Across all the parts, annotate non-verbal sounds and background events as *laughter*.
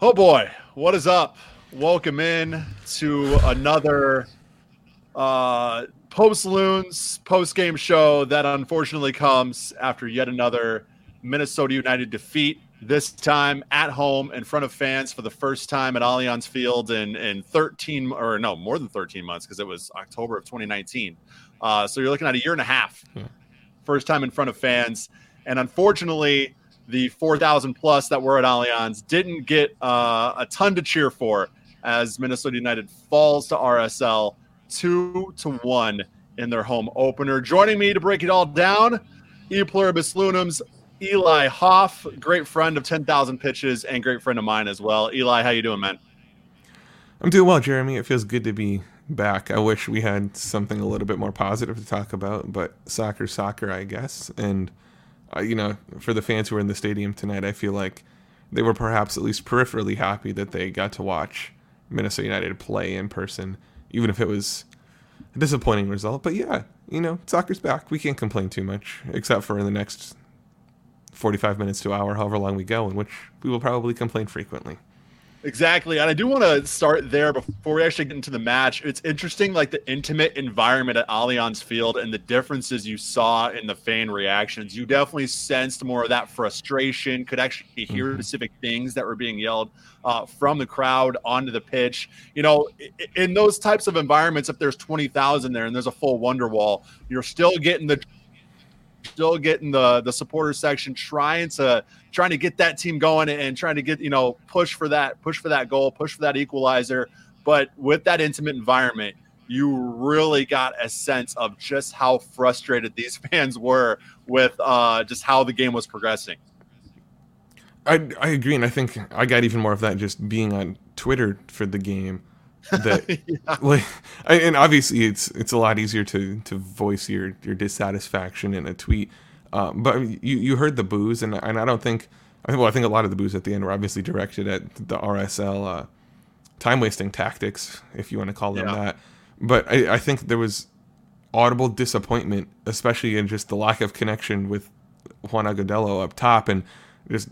Oh boy, what is up? Welcome in to another uh, post loons post game show that unfortunately comes after yet another Minnesota United defeat. This time at home in front of fans for the first time at Allianz Field in in 13 or no more than 13 months because it was October of 2019. Uh, so you're looking at a year and a half. Yeah. First time in front of fans, and unfortunately, the 4,000 plus that were at Allianz didn't get uh, a ton to cheer for as Minnesota United falls to RSL two to one in their home opener. Joining me to break it all down, E pluribus Loonum's Eli Hoff, great friend of 10,000 pitches and great friend of mine as well. Eli, how you doing, man? I'm doing well, Jeremy. It feels good to be back. I wish we had something a little bit more positive to talk about, but soccer, soccer, I guess. And you know, for the fans who were in the stadium tonight, I feel like they were perhaps at least peripherally happy that they got to watch Minnesota United play in person, even if it was a disappointing result. But yeah, you know, soccer's back. We can't complain too much, except for in the next 45 minutes to hour, however long we go, in which we will probably complain frequently. Exactly. And I do want to start there before we actually get into the match. It's interesting, like the intimate environment at Allianz Field and the differences you saw in the fan reactions. You definitely sensed more of that frustration, could actually hear Mhm. specific things that were being yelled uh, from the crowd onto the pitch. You know, in those types of environments, if there's 20,000 there and there's a full Wonderwall, you're still getting the still getting the the supporter section trying to trying to get that team going and trying to get you know push for that push for that goal push for that equalizer but with that intimate environment you really got a sense of just how frustrated these *laughs* fans were with uh just how the game was progressing I, I agree, and I think I got even more of that just being on Twitter for the game. That *laughs* yeah. like, and obviously it's it's a lot easier to to voice your your dissatisfaction in a tweet. Um, but you you heard the boos, and and I don't think I think well I think a lot of the boos at the end were obviously directed at the RSL uh, time wasting tactics, if you want to call them Yeah. that. But I, I think there was audible disappointment, especially in just the lack of connection with Juan Agudelo up top, and just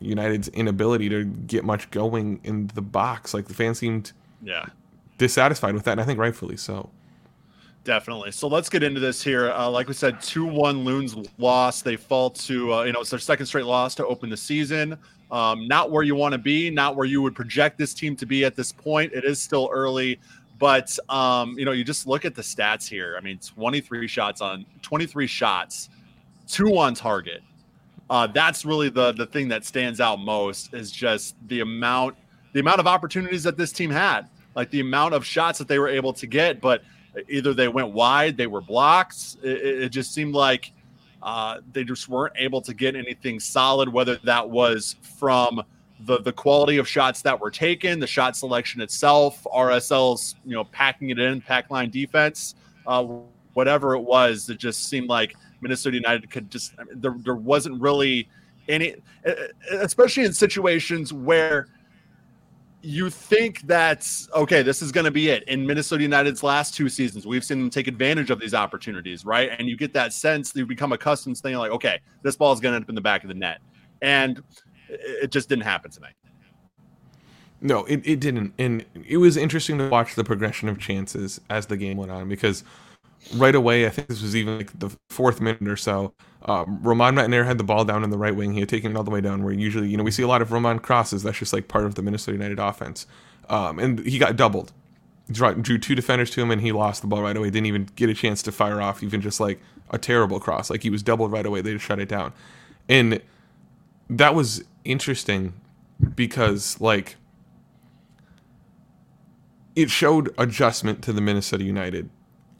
United's inability to get much going in the box. Like the fans seemed yeah dissatisfied with that, and I think rightfully so. Definitely. So let's get into this here. Uh, like we said, two one Loons lost. They fall to uh, you know it's their second straight loss to open the season. Um, not where you want to be, not where you would project this team to be at this point. It is still early, but um, you know you just look at the stats here. I mean, twenty three shots on twenty three shots, two on target. Uh, that's really the the thing that stands out most is just the amount the amount of opportunities that this team had, like the amount of shots that they were able to get, but either they went wide, they were blocked. It, it- just seemed like uh, they just weren't able to get anything solid, whether that was from the the quality of shots that were taken, the shot selection itself, RSL's you know packing it in, pack line defense, uh, whatever it was. It just seemed like Minnesota United could just I mean, there there wasn't really any, especially in situations where you think that's okay, this is going to be it. In Minnesota United's last two seasons, we've seen them take advantage of these opportunities, right? And you get that sense, you become accustomed to thinking, like, okay, this ball is going to end up in the back of the net. And it it just didn't happen tonight. No, it, it didn't. And it was interesting to watch the progression of chances as the game went on because right away, I think this was even like the fourth minute or so, um, Romain Métanire had the ball down in the right wing. He had taken it all the way down where usually, you know, we see a lot of Romain crosses. That's just like part of the Minnesota United offense. Um, and he got doubled. Drew, drew two defenders to him and he lost the ball right away. Didn't even get a chance to fire off even just like a terrible cross. Like he was doubled right away. They just shut it down. And that was interesting because like it showed adjustment to the Minnesota United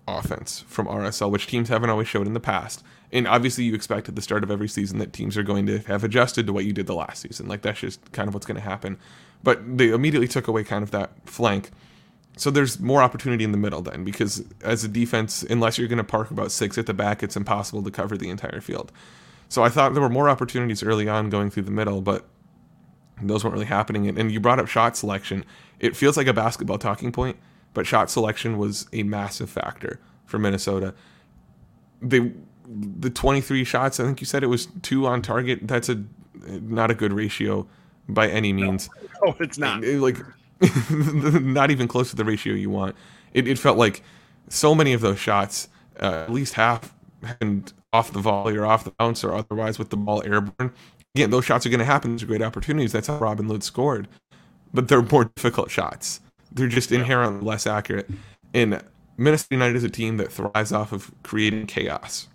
offense from RSL, which teams haven't always showed in the past. And obviously, you expect at the start of every season that teams are going to have adjusted to what you did the last season. Like that's just kind of what's going to happen. But they immediately took away kind of that flank. So there's more opportunity in the middle then, because as a defense, unless you're going to park about six at the back, it's impossible to cover the entire field. So I thought there were more opportunities early on going through the middle, but those weren't really happening. And, you brought up shot selection. It feels like a basketball talking point, but shot selection was a massive factor for Minnesota. They the 23 shots, I think you said it was two on target. That's a not a good ratio by any means. *laughs* No, oh, it's not. Like, *laughs* not even close to the ratio you want. It, it felt like so many of those shots, uh, at least half happened off the volley or off the bounce or otherwise with the ball airborne. Again, those shots are going to happen. Those are great opportunities. That's how Robin Lod scored. But they're more difficult shots. They're just inherently less accurate. And Minnesota United is a team that thrives off of creating chaos.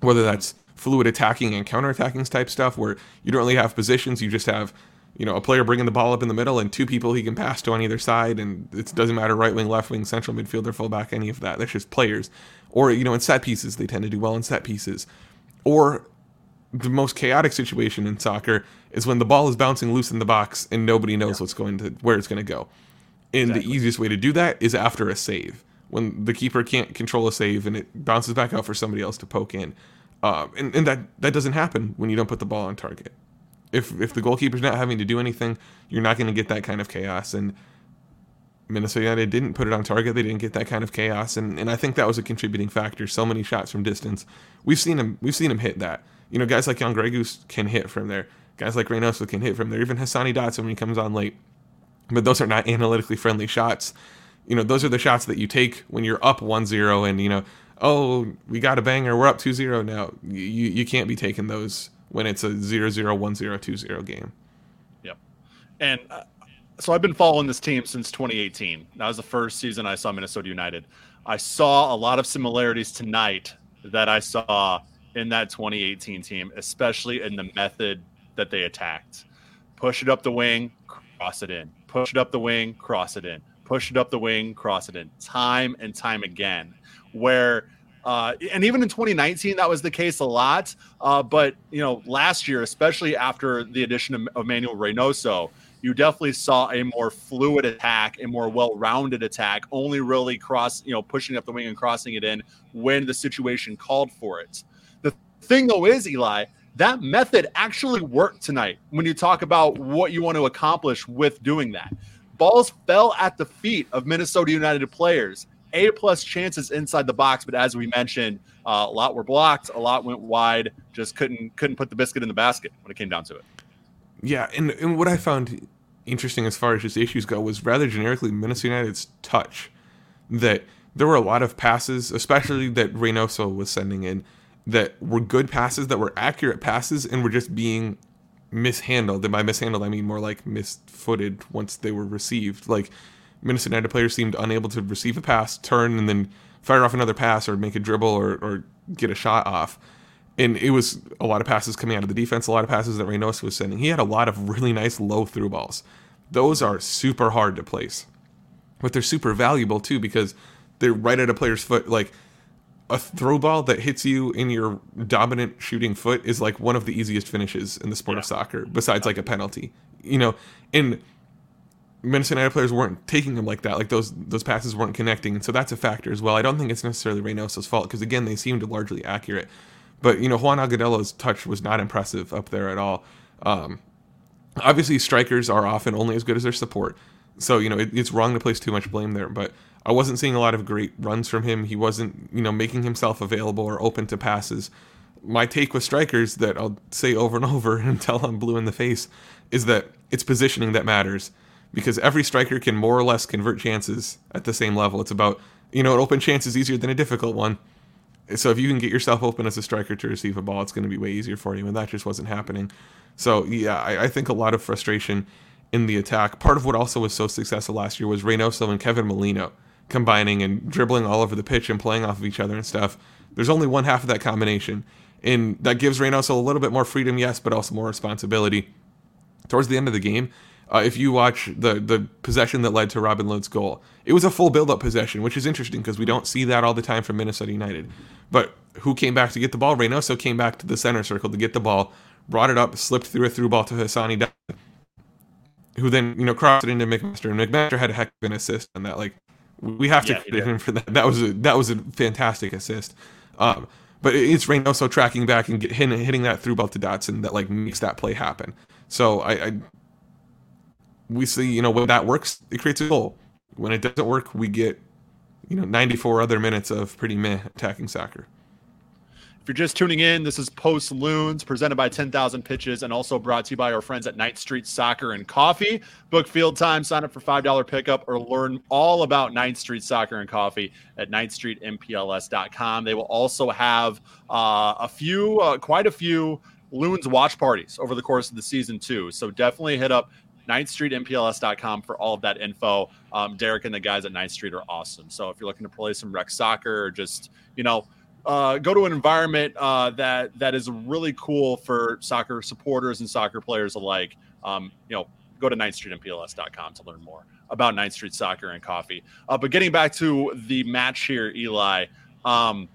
Whether that's fluid attacking and counterattacking type stuff where you don't really have positions, you just have you know, a player bringing the ball up in the middle and two people he can pass to on either side, and it doesn't matter right wing, left wing, central midfielder, fullback, any of that. That's just players. Or you know, in set pieces, they tend to do well in set pieces. Or the most chaotic situation in soccer is when the ball is bouncing loose in the box and nobody knows yeah. what's going to where it's going to go. And exactly. the easiest way to do that is after a save, when the keeper can't control a save and it bounces back out for somebody else to poke in. Uh, and, and that that doesn't happen when you don't put the ball on target if if the goalkeeper's not having to do anything, you're not going to get that kind of chaos. And Minnesota United didn't put it on target. They didn't get that kind of chaos, and, and I think that was a contributing factor. So many shots from distance. We've seen him. We've seen him hit that. You know, guys like Jan Gregus can hit from there. Guys like Reynoso can hit from there. Even Hassani Dotson when he comes on late. But those are not analytically friendly shots. You know, those are the shots that you take when you're up 1-0 and you know, oh, we got a banger. We're up 2-0 now. You you can't be taking those when it's a 0 0 1 0 2 0 game. Yep. And uh, so I've been following this team since 2018. That was the first season I saw Minnesota United. I saw a lot of similarities tonight that I saw in that 2018 team, especially in the method that they attacked. Push it up the wing, cross it in. Push it up the wing, cross it in. Push it up the wing, cross it in. Time and time again. Where uh, and even in 2019, that was the case a lot. Uh, but you know, last year, especially after the addition of, of Manuel Reynoso, you definitely saw a more fluid attack, a more well-rounded attack, only really cross, you know, pushing up the wing and crossing it in when the situation called for it. The thing though is, Eli, that method actually worked tonight when you talk about what you want to accomplish with doing that. Balls fell at the feet of Minnesota United players a plus chances inside the box, but as we mentioned, uh, a lot were blocked, a lot went wide. Just couldn't couldn't put the biscuit in the basket when it came down to it. Yeah, and, and what I found interesting as far as just issues go was rather generically Minnesota United's touch. That there were a lot of passes, especially that Reynoso was sending in, that were good passes, that were accurate passes, and were just being mishandled. And by mishandled, I mean more like misfooted once they were received. Like Minnesota United players seemed unable to receive a pass, turn, and then fire off another pass or make a dribble or, or get a shot off. And it was a lot of passes coming out of the defense, a lot of passes that Reynoso was sending. He had a lot of really nice low through balls. Those are super hard to place. But they're super valuable too because they're right at a player's foot. Like a throw ball that hits you in your dominant shooting foot is like one of the easiest finishes in the sport yeah. of soccer, besides like a penalty. You know, and Minnesota United players weren't taking them like that. Like those those passes weren't connecting, and so that's a factor as well. I don't think it's necessarily Reynoso's fault because again they seemed largely accurate, but you know Juan Agudelo's touch was not impressive up there at all. Um, obviously, strikers are often only as good as their support, so you know it, it's wrong to place too much blame there. But I wasn't seeing a lot of great runs from him. He wasn't you know making himself available or open to passes. My take with strikers that I'll say over and *laughs* over until I'm blue in the face is that it's positioning that matters because every striker can more or less convert chances at the same level. It's about, you know, an open chance is easier than a difficult one. So if you can get yourself open as a striker to receive a ball, it's going to be way easier for you. And that just wasn't happening. So yeah, I, I think a lot of frustration in the attack. Part of what also was so successful last year was Reynoso and Kevin Molino combining and dribbling all over the pitch and playing off of each other and stuff. There's only one half of that combination. And that gives Reynoso a little bit more freedom, yes, but also more responsibility. Towards the end of the game, uh, if you watch the the possession that led to Robin Lod's goal, it was a full build up possession, which is interesting because we don't see that all the time from Minnesota United. But who came back to get the ball? Reynoso came back to the center circle to get the ball, brought it up, slipped through a through ball to Hassani, who then you know crossed it into McMaster, and McMaster had a heck of an assist on that. Like we have to yeah, credit him for that. That was a that was a fantastic assist. Um, but it's Reynoso tracking back and get, hitting, hitting that through ball to Dotson that like makes that play happen. So I, I we see, you know, when that works, it creates a goal. When it doesn't work, we get, you know, 94 other minutes of pretty meh attacking soccer. You're just tuning in, this is Post Loons presented by 10,000 Pitches and also brought to you by our friends at Ninth Street Soccer and Coffee. Book field time, sign up for $5 pickup, or learn all about Ninth Street Soccer and Coffee at ninthstreetmpls.com. They will also have uh, a few, uh, quite a few Loons watch parties over the course of the season, too. So definitely hit up 9thstreetmpls.com for all of that info. Um, Derek and the guys at 9th Street are awesome. So if you're looking to play some rec soccer or just, you know, uh, go to an environment uh, that that is really cool for soccer supporters and soccer players alike. Um, you know, go to 9thstreetmpls.com to learn more about 9th Street Soccer and Coffee. Uh, but getting back to the match here, Eli, um,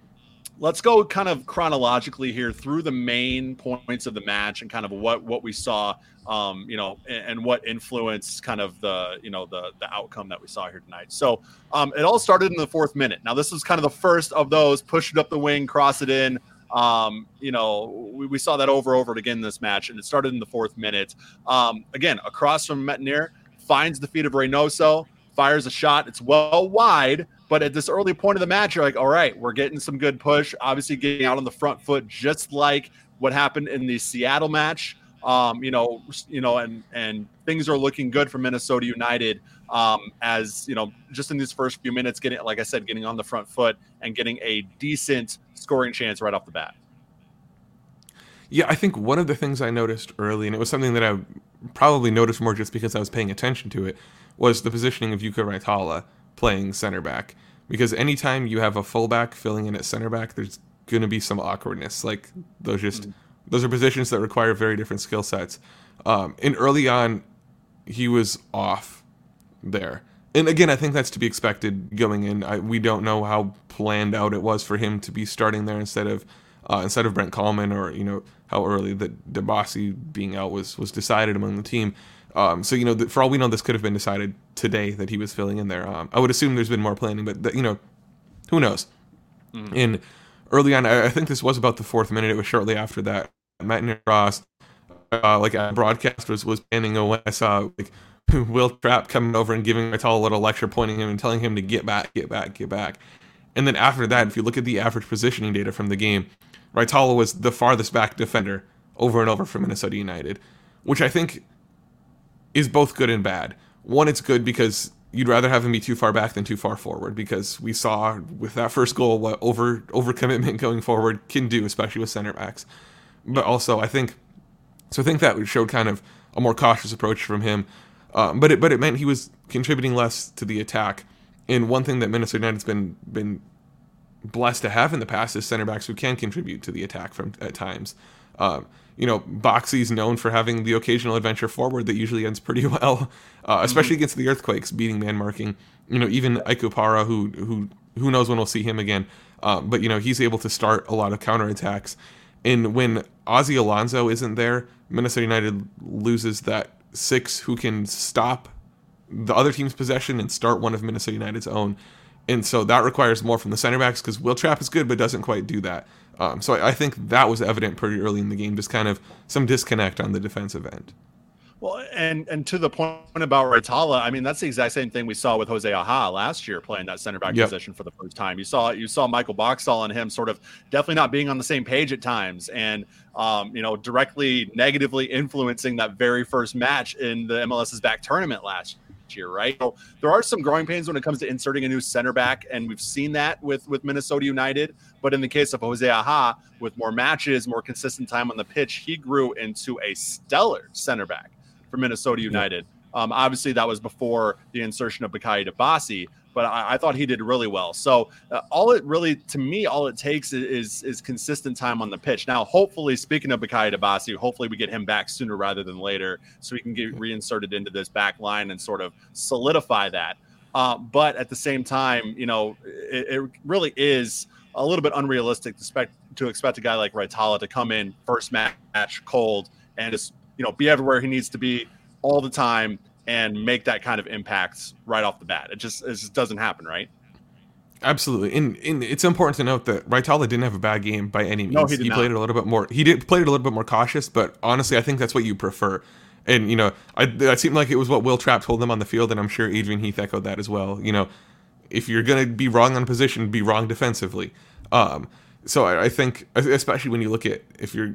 let's go kind of chronologically here through the main points of the match and kind of what what we saw um, you know and, and, what influenced kind of the you know the the outcome that we saw here tonight. So um, it all started in the fourth minute. Now this was kind of the first of those push it up the wing cross it in. Um, you know we, we saw that over and over again in this match and it started in the fourth minute. Um, again across from Métanire finds the feet of Reynoso fires a shot. It's well wide but at this early point of the match, you're like, all right, we're getting some good push. Obviously, getting out on the front foot, just like what happened in the Seattle match. Um, you know, you know, and and things are looking good for Minnesota United. Um, as you know, just in these first few minutes, getting like I said, getting on the front foot and getting a decent scoring chance right off the bat. Yeah, I think one of the things I noticed early, and it was something that I probably noticed more just because I was paying attention to it, was the positioning of Jukka Raitala playing center back because anytime you have a fullback filling in at center back, there's going to be some awkwardness. Like those just mm-hmm. those are positions that require very different skill sets. Um, and early on, he was off there. And again, I think that's to be expected going in. I, we don't know how planned out it was for him to be starting there instead of uh, instead of Brent Kallman or you know how early that Dibassy being out was was decided among the team. Um, so you know, for all we know, this could have been decided today that he was filling in there. Um, I would assume there's been more planning, but you know, who knows? Mm. And early on, I, I, think this was about the fourth minute. It was shortly after that. Matt Ross, uh, like a broadcast was was panning away. I saw like *laughs* Wil Trapp coming over and giving Vital a little lecture, pointing him and telling him to get back, get back, get back. And then after that, if you look at the average positioning data from the game, Raitala was the farthest back defender over and over for Minnesota United, which I think is both good and bad. One, it's good because you'd rather have him be too far back than too far forward because we saw with that first goal what over over commitment going forward can do, especially with center backs. But also, I think so. I think that showed kind of a more cautious approach from him. Um, but it but it meant he was contributing less to the attack. And one thing that Minnesota United's been been blessed to have in the past is center backs who can contribute to the attack from at times. Um, you know, Boxy's known for having the occasional adventure forward that usually ends pretty *laughs* well, uh, especially mm-hmm. against the Earthquakes, beating man marking. You know, even Ike Opara, who who who knows when we'll see him again, um, but you know he's able to start a lot of counterattacks. And when Ozzie Alonso isn't there, Minnesota United loses that six who can stop the other team's possession and start one of Minnesota United's own. And so that requires more from the center backs because Wil Trapp is good but doesn't quite do that. Um, so I, I, think that was evident pretty early in the game, just kind of some disconnect on the defensive end. Well, and and to the point about Raitala, I mean that's the exact same thing we saw with Jose Aja last year playing that center back yep. position for the first time. You saw you saw Michael Boxall and him sort of definitely not being on the same page at times, and um, you know directly negatively influencing that very first match in the MLS is Back tournament last year, right? So there are some growing pains when it comes to inserting a new center back, and we've seen that with with Minnesota United. But in the case of Jose Aja, with more matches, more consistent time on the pitch, he grew into a stellar center back for Minnesota United. Yeah. Um, obviously, that was before the insertion of Bakaye Dibassy, but I, I, thought he did really well. So uh, all it really, to me, all it takes is, is, is consistent time on the pitch. Now, hopefully, speaking of Bakaye Dibassy, hopefully we get him back sooner rather than later, so we can get reinserted into this back line and sort of solidify that. Uh, but at the same time, you know, it, it, really is a little bit unrealistic to expect to expect a guy like Raitala to come in first match cold and just you know be everywhere he needs to be all the time and make that kind of impact right off the bat. It just it just doesn't happen, right? Absolutely, and, and it's important to note that Raitala didn't have a bad game by any means. No, he, he played it a little bit more. He did played it a little bit more cautious, but honestly, I think that's what you prefer. And you know, I that seemed like it was what Wil Trapp told them on the field, and I'm sure Adrian Heath echoed that as well. You know, if you're gonna be wrong on position, be wrong defensively. Um, so I, I think, especially when you look at if you're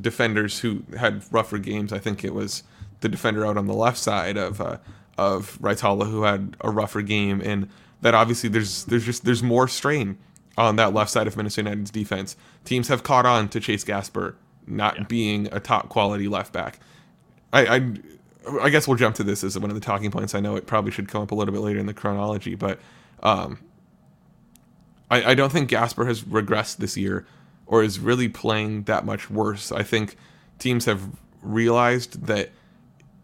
defenders who had rougher games, I think it was the defender out on the left side of uh, of Raitala who had a rougher game, and that obviously there's there's just there's more strain on that left side of Minnesota United's defense. Teams have caught on to Chase Gasper not yeah. being a top quality left back. I, I I guess we'll jump to this as one of the talking points. I know it probably should come up a little bit later in the chronology, but um, I, I don't think Gasper has regressed this year or is really playing that much worse. I think teams have realized that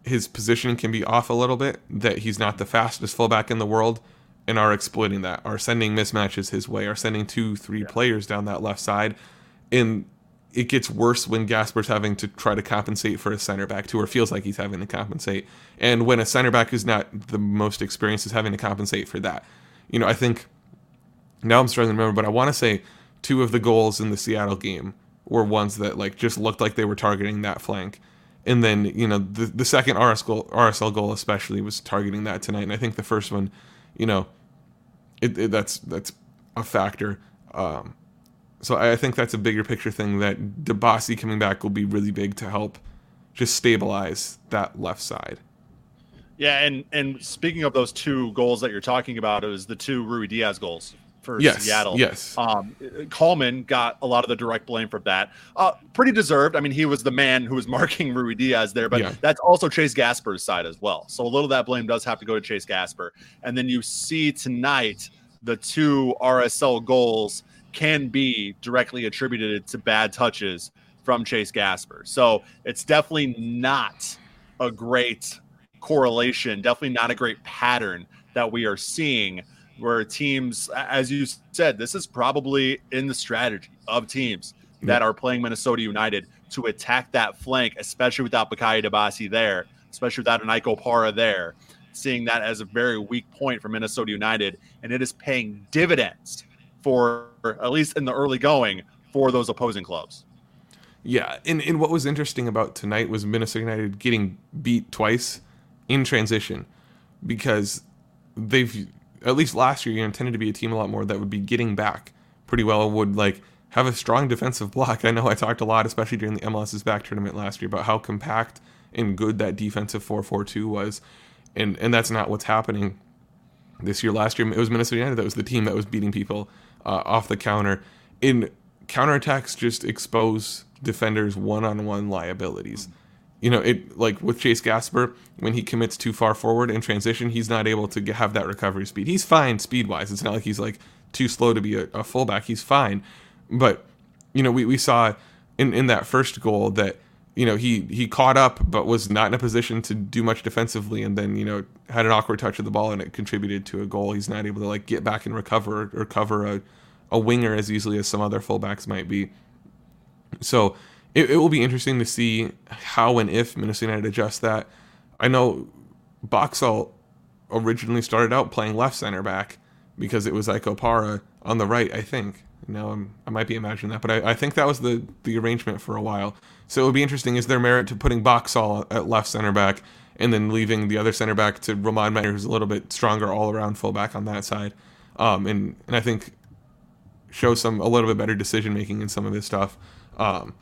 his position can be off a little bit, that he's not the fastest fullback in the world, and are exploiting that, are sending mismatches his way, are sending two, three yeah. players down that left side. And it gets worse when Gasper's having to try to compensate for a center back too, or feels like he's having to compensate. And when a center back who's not the most experienced is having to compensate for that. You know, I think now I'm struggling to remember, but I want to say two of the goals in the Seattle game were ones that like just looked like they were targeting that flank. And then, you know, the the second RS goal, RSL goal especially was targeting that tonight. And I think the first one, you know, it, it that's that's a factor. Um, so I I think that's a bigger picture thing that Dibassy coming back will be really big to help just stabilize that left side. Yeah, and and speaking of those two goals that you're talking about, it was the two Ruidíaz goals for yes, Seattle. Yes. Um, Kallman got a lot of the direct blame for that. Uh, pretty deserved. I mean, he was the man who was *laughs* marking Ruidíaz there, but yeah. that's also Chase Gasper's side as well. So a little of that blame does have to go to Chase Gasper. And then you see tonight the two RSL goals can be directly attributed to bad touches from Chase Gasper. So it's definitely not a great correlation, definitely not a great pattern that we are seeing where teams, as you said, this is probably in the strategy of teams that are playing Minnesota United to attack that flank, especially without Bakaye Dibassy there, especially without an Ike Opara there, seeing that as a very weak point for Minnesota United. And it is paying dividends for, at least in the early going, for those opposing clubs. Yeah, and, and what was interesting about tonight was Minnesota United getting beat twice in transition because they've at least last year, you intended to be a team a lot more that would be getting back pretty well, would like have a strong defensive *laughs* block. I know I talked a lot, especially during the MLS is Back tournament last year, about how compact and good that defensive 4-4-2 was, and and that's not what's happening this year. Last year, it was Minnesota United that was the team that was beating people uh, off the counter. In counterattacks, just expose defenders' one-on-one liabilities you know, it like with Chase Gasper, when he commits too far forward in transition, he's not able to have that recovery speed. He's fine speed wise. It's not like he's like too slow to be a, a fullback. He's fine. But, you know, we, we saw in, in that first goal that, you know, he, he caught up, but was not in a position to do much defensively. And then, you know, had an awkward touch of the ball and it contributed to a goal. He's not able to like get back and recover or cover a, a winger as easily as some other fullbacks might be. So, it, it will be interesting to see how and if Minnesota United adjust that. I know Boxall originally started out playing left center back because it was Ike Opara on the right, I think. Now I'm, I might be imagining that, but I, I, think that was the, the arrangement for a while. So it would be interesting. Is there merit to putting Boxall at left center back and then leaving the other center back to Romain Métanire, who's a little bit stronger all around fullback on that side? Um, and, and I think show some a little bit better decision making in some of his stuff. Um,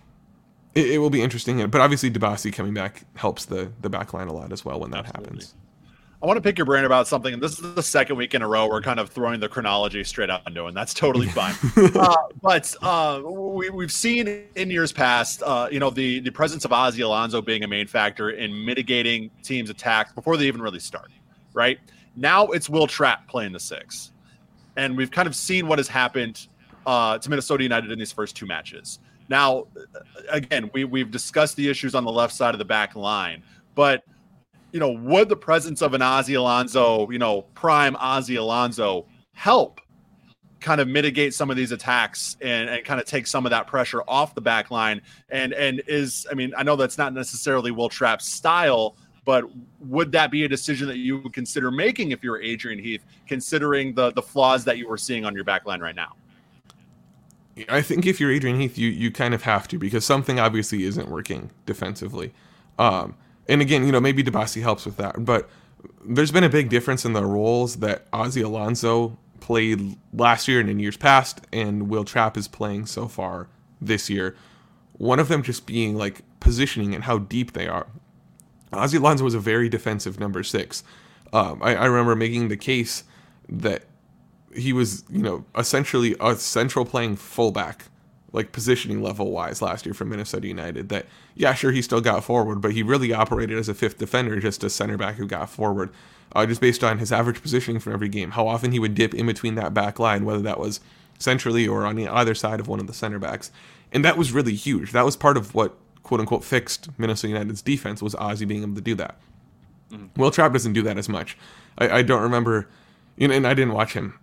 it, it will be interesting. But obviously, Dibassy coming back helps the the back line a lot as well when that Absolutely. happens. I want to pick your brain about something, and this is the second week in a row we're kind of throwing the chronology straight out into, and that's totally fine. *laughs* uh, but uh, we, have seen in years past, uh, you know, the the presence of Ozzy Alonso being a main factor in mitigating teams' attacks before they even really start. Right now, it's Wil Trapp playing the six, and we've kind of seen what has happened uh, to Minnesota United in these first two matches. Now, again, we we've discussed the issues on the left side of the back line, but you know, would the presence of an Ozzy Alonso, you know, prime Ozzy Alonso help kind of mitigate some of these attacks and, and kind of take some of that pressure off the back line? And and is I mean, I know that's not necessarily Wil Trapp's style, but would that be a decision that you would consider making if you're Adrian Heath, considering the the flaws that you were seeing on your back line right now? I think if you're Adrian Heath, you you kind of have to because something obviously isn't working defensively. Um, and again, you know, maybe Dibassy helps with that, but there's been a big difference in the roles that Ozzie Alonso played last year and in years past, and Wil Trapp is playing so far this year. One of them just being like positioning and how deep they are. Ozzie Alonso was a very defensive number six. Um, I, I remember making the case that he was, you know, essentially a central playing fullback, like positioning level wise last year for Minnesota United. That, yeah, sure, he still got forward, but he really operated as a fifth defender, just a center back who got forward, uh, just based on his average positioning from every game. How often he would dip in between that back line, whether that was centrally or on either side of one of the center backs. And that was really huge. That was part of what, quote unquote, fixed Minnesota United's defense was Ozzie being able to do that. Mm-hmm. Wil Trapp doesn't do that as much. I, I don't remember, you know, and I didn't watch him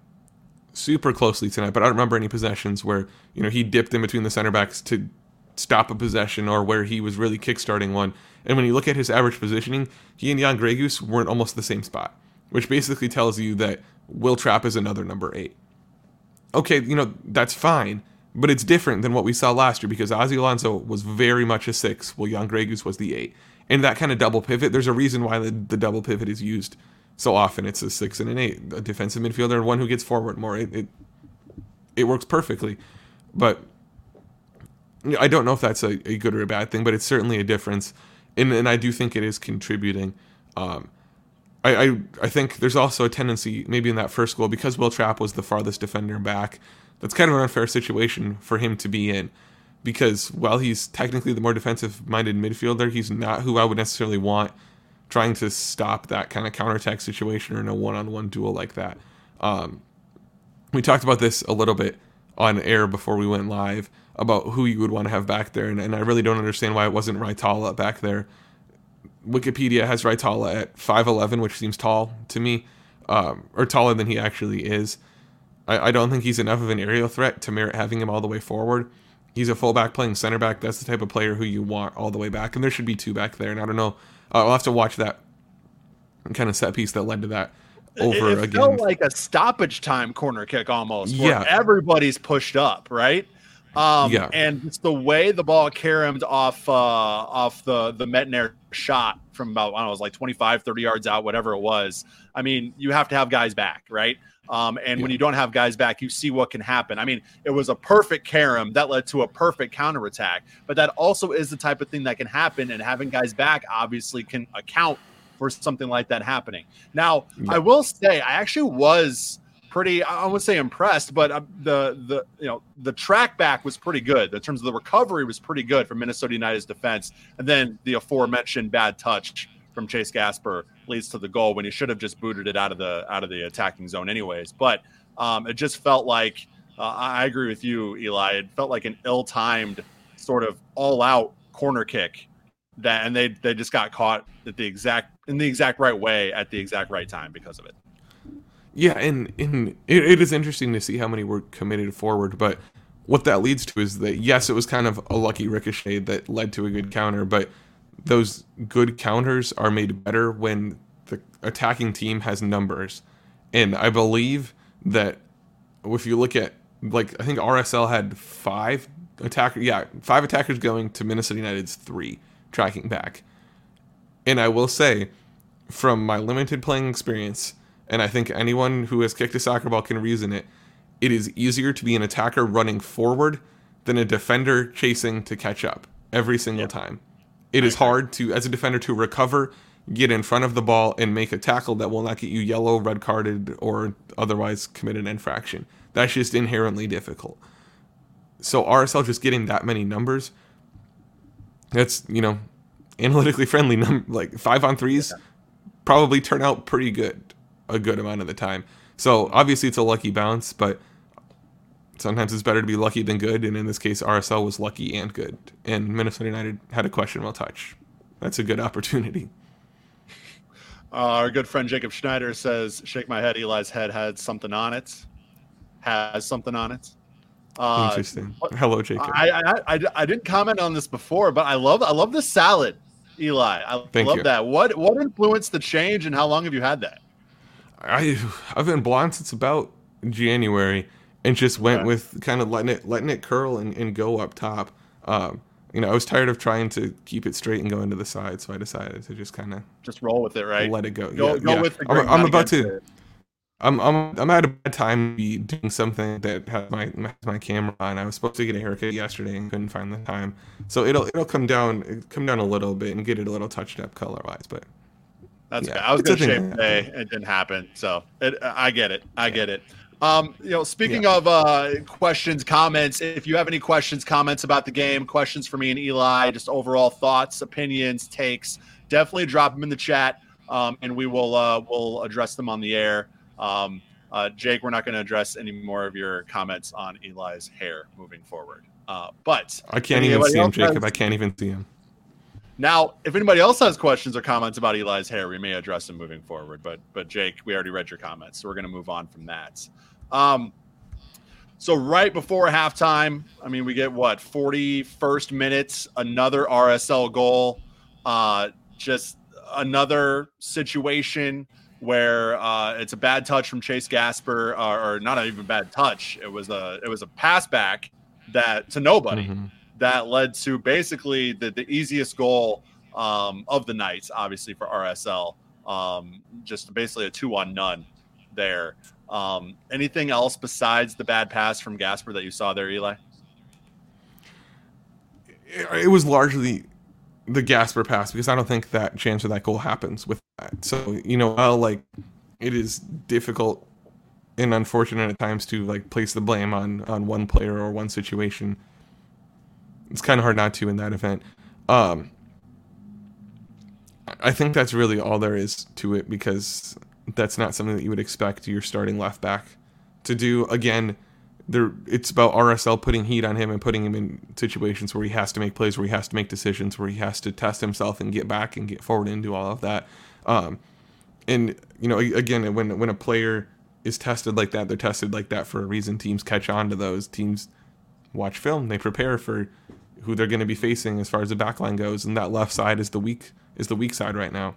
super closely tonight, but I don't remember any possessions where you know he dipped in between the center backs to stop a possession or where he was really kickstarting one. And when you look at his average positioning, he and Jan Gregus were in almost the same spot, which basically tells you that Wil Trapp is another number eight. Okay, you know that's fine, but it's different than what we saw last year because Ozzie Alonso was very much a six, while Jan Gregus was the eight. And that kind of double pivot, there's a reason why the, the double pivot is used so often it's a six and an eight, a defensive midfielder and one who gets forward more. It it, it works perfectly, but I don't know if that's a, a, good or a bad thing, but it's certainly a difference, and and I do think it is contributing. Um, I, I I think there's also a tendency maybe in that first goal because Wil Trapp was the farthest defender back. That's kind of an unfair situation for him to be in because while he's technically the more defensive minded midfielder, he's not who I would necessarily want trying to stop that kind of counterattack situation or in a one-on-one duel like that. Um, we talked about this a little bit on air before we went live about who you would want to have back there, and, and I really don't understand why it wasn't Raitala back there. Wikipedia has Raitala at 5'11, which seems tall to me, um, or taller than he actually is. I, I don't think he's enough of an aerial threat to merit having him all the way forward. He's a fullback playing center back. That's the type of player who you want all the way back, and there should be two back there. And I don't know I'll have to watch that kind of set piece that led to that over it, it again. Felt like a stoppage time corner kick almost. yeah, everybody's pushed up, right? Um, yeah, and it's the way the ball caromed off uh, off the the Metanire shot from about I don't know, it was like 25, 30 yards out, whatever it was. I mean, you have to have guys back, right? Um, and yeah. when you don't have guys back, you see what can happen. I mean, it was a perfect carom that led to a perfect counterattack, but that also is the type of thing that can happen. And having guys back obviously can account for something like that happening. Now, yeah. I will say, I actually was pretty I would say impressed, but uh, the the you know the track back was pretty good in terms of the recovery was pretty good for Minnesota United's defense, and then the aforementioned bad touch from Chase Gasper leads to the goal when he should have just booted it out of the out of the attacking zone anyways. But um, it just felt like uh, I agree with you, Eli. It felt like an ill-timed sort of all-out corner kick that, and they they just got caught at the exact in the exact right way at the exact right time because of it. Yeah, and and it, it is interesting to see how many were committed forward, but what that leads to is that yes, it was kind of a lucky ricochet that led to a good counter, but those good counters are made better when the attacking team has numbers. And I believe that if you look at like I think RSL had five attackers, yeah, five attackers going to Minnesota United's three tracking back. And I will say, from my limited playing experience, and I think anyone who has kicked a soccer ball can reason it, it is easier to be an attacker running forward than a defender chasing to catch up every single time. It is hard to, as a defender, to recover, get in front of the ball, and make a tackle that will not get you yellow, red carded, or otherwise commit an infraction. That's just inherently difficult. So RSL just getting that many numbers, that's you know, analytically *laughs* friendly. Num- like five on threes, probably turn out pretty good, a good amount of the time. So obviously it's a lucky bounce, but sometimes it's better to be lucky than good. And in this case, RSL was lucky and good. And Minnesota United had a questionable touch. That's a good opportunity. Uh, our good friend Jacob Schneider says, "Shake my head." Eli's head had something on it. Has something on it. Uh, Interesting. Hello, Jacob. I, I, I, I didn't comment on this before, but I love I love the salad, Eli. I Thank love you. that. What what influenced the change, and how long have you had that? I I've been blonde since about January and just went with kind of letting it letting it curl and, and go up top. Um, you know, I was tired of trying to keep it straight and go into the side, so I decided to just kind of just roll with it, right? Let it go. Go, yeah, go yeah. with the I'm, I'm about to. It. I'm I'm I'm at a bad time be doing something that has my has my camera on. I was supposed to get a haircut yesterday and couldn't find the time, so it'll it'll come down come down a little bit and get it a little touched up color wise. But that's yeah, I was to shave today, it didn't happen. So it, I get it, I get it. Um, you know, speaking yeah. of uh, questions, comments, if you have any questions, comments about the game, questions for me and Eli, just overall thoughts, opinions, takes, definitely drop them in the chat, um, and we will uh, we'll address them on the air. Um, uh, Jake, we're not going to address any more of your comments on Eli's hair moving forward. Uh, but I can't even see him, Jacob. Has, I can't even see him. Now, if anybody else has questions or comments about Eli's hair, we may address them moving forward. But but Jake, we already read your comments, so we're going to move on from that. Um, so right before halftime, I mean, we get what 41st minutes, another RSL goal. Uh, just another situation where uh, it's a bad touch from Chase Gasper, or, or, not even bad touch. It was a it was a pass back that to nobody mm-hmm. That led to basically the the easiest goal um, of the night, obviously for RSL. Um, just basically a two on none there. Um, anything else besides the bad pass from Gasper that you saw there, Eli? It was largely the Gasper pass because I don't think that chance of that goal happens with that. So you know, I'll like it is difficult and unfortunate at times to like place the blame on on one player or one situation. It's kind of hard not to in that event. Um, I think that's really all there is to it because that's not something that you would expect your starting left back to do. Again, there it's about RSL putting heat on him and putting him in situations where he has to make plays, where he has to make decisions, where he has to test himself and get back and get forward and do all of that. Um, and you know, again, when when a player is tested like that, they're tested like that for a reason. Teams catch on to those. Teams watch film. They prepare for who they're going to be facing as far as the backline goes, and that left side is the weak is the weak side right now.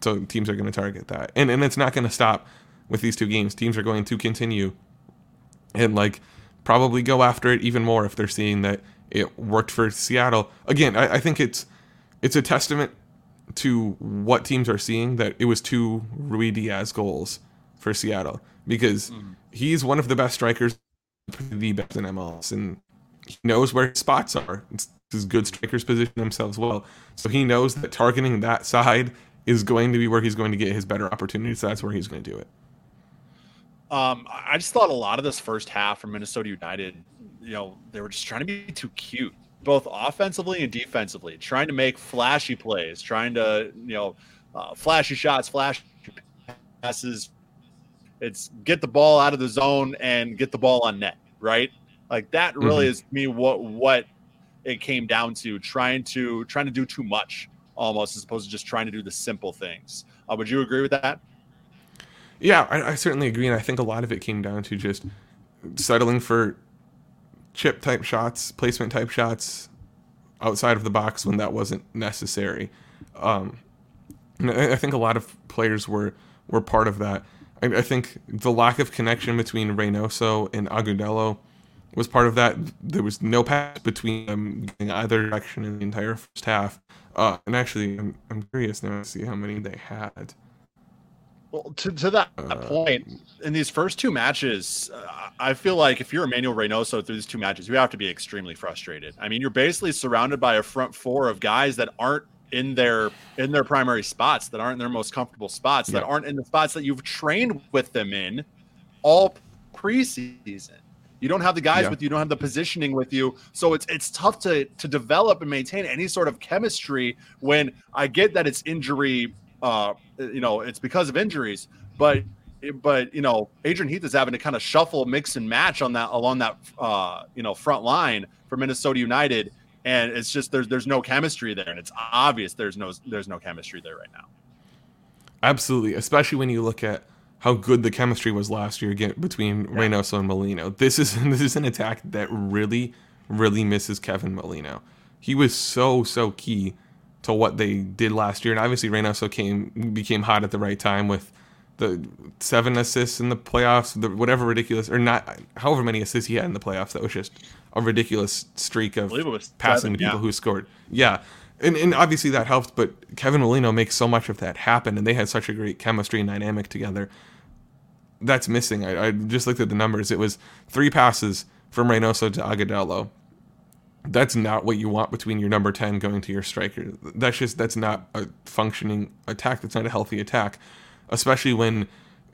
So teams are going to target that, and and it's not going to stop with these two games. Teams are going to continue and like probably go after it even more if they're seeing that it worked for Seattle. Again, I, I think it's it's a testament to what teams are seeing that it was two Ruidíaz goals for Seattle because mm. he's one of the best strikers, the best in MLS, and he knows where his spots are. It's, his good strikers position themselves well, so he knows that targeting that side is going to be where he's going to get his better opportunities. So that's where he's going to do it. Um, I just thought a lot of this first half from Minnesota United, you know, they were just trying to be too cute, both offensively and defensively, trying to make flashy plays, trying to, you know, uh, flashy shots, flashy passes. It's get the ball out of the zone and get the ball on net, right? Like that really mm-hmm. is me what what it came down to trying to trying to do too much almost as opposed to just trying to do the simple things. Uh, would you agree with that? Yeah, I, I certainly agree, and I think a lot of it came down to just settling for chip type shots, placement type shots outside of the box when that wasn't necessary. Um, I think a lot of players were were part of that. I, I, think the lack of connection between Reynoso and Agudelo was part of that. There was no pass between them in either direction in the entire first half. Uh, and actually, I'm, I'm curious now to see how many they had. Well, to, to that uh, point, in these first two matches, uh, I feel like if you're Emmanuel Reynoso through these two matches, you have to be extremely frustrated. I mean, you're basically surrounded by a front four of guys that aren't in their in their primary spots, that aren't in their most comfortable spots, yeah. that aren't in the spots that you've trained with them in all preseason. You don't have the guys yeah. with you, you don't have the positioning with you. So it's it's tough to to develop and maintain any sort of chemistry when I get that it's injury uh, you know, it's because of injuries, but but you know, Adrian Heath is having to kind of shuffle, mix and match on that along that uh, you know front line for Minnesota United, and it's just there's there's no chemistry there, and it's obvious there's no there's no chemistry there right now. Absolutely, especially when you look at how good the chemistry was last year between yeah. Reynoso and Molino. This is *laughs* this is an attack that really really misses Kevin Molino. He was so so key to what they did last year. And obviously, Reynoso came became hot at the right time with the seven assists in the playoffs, the whatever ridiculous or not, however many assists he had in the playoffs. That was just a ridiculous streak of passing seven, to people yeah. who scored. Yeah. And, and obviously that helped, but Kevin Molino makes so much of that happen, and they had such a great chemistry and dynamic together. That's missing. I, I just looked at the numbers. It was three passes from Reynoso to Agudelo. That's not what you want between your number 10 going to your striker. That's just, that's not a functioning attack. That's not a healthy attack, especially when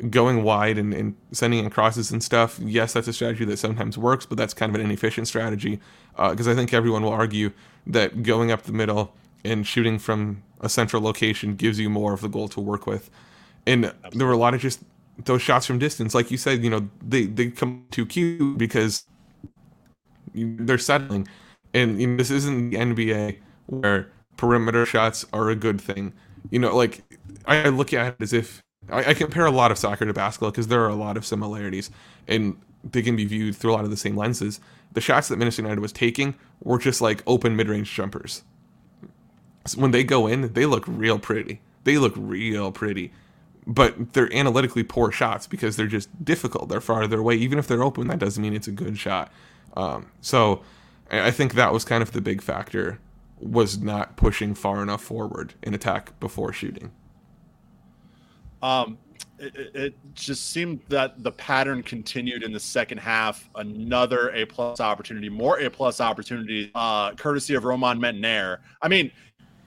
going wide and, and sending in crosses and stuff. Yes, that's a strategy that sometimes works, but that's kind of an inefficient strategy because uh, I think everyone will argue that going up the middle and shooting from a central location gives you more of the goal to work with. And there were a lot of just those shots from distance, like you said, you know, they they come too cute because they're settling. And you know, this isn't the NBA where perimeter shots are a good thing. You know, like I look at it as if I, I compare a lot of soccer to basketball because there are a lot of similarities, and they can be viewed through a lot of the same lenses. The shots that Minnesota United was taking were just like open mid-range jumpers. So when they go in, they look real pretty. They look real pretty but they're analytically poor shots because they're just difficult. They're farther away. Even if they're open, that doesn't mean it's a good shot. Um, so I think that was kind of the big factor was not pushing far enough forward in attack before shooting. Um, it, it, just seemed that the pattern continued in the second half. Another A plus opportunity, more A plus opportunity, uh, courtesy of Romain Métanire. I mean,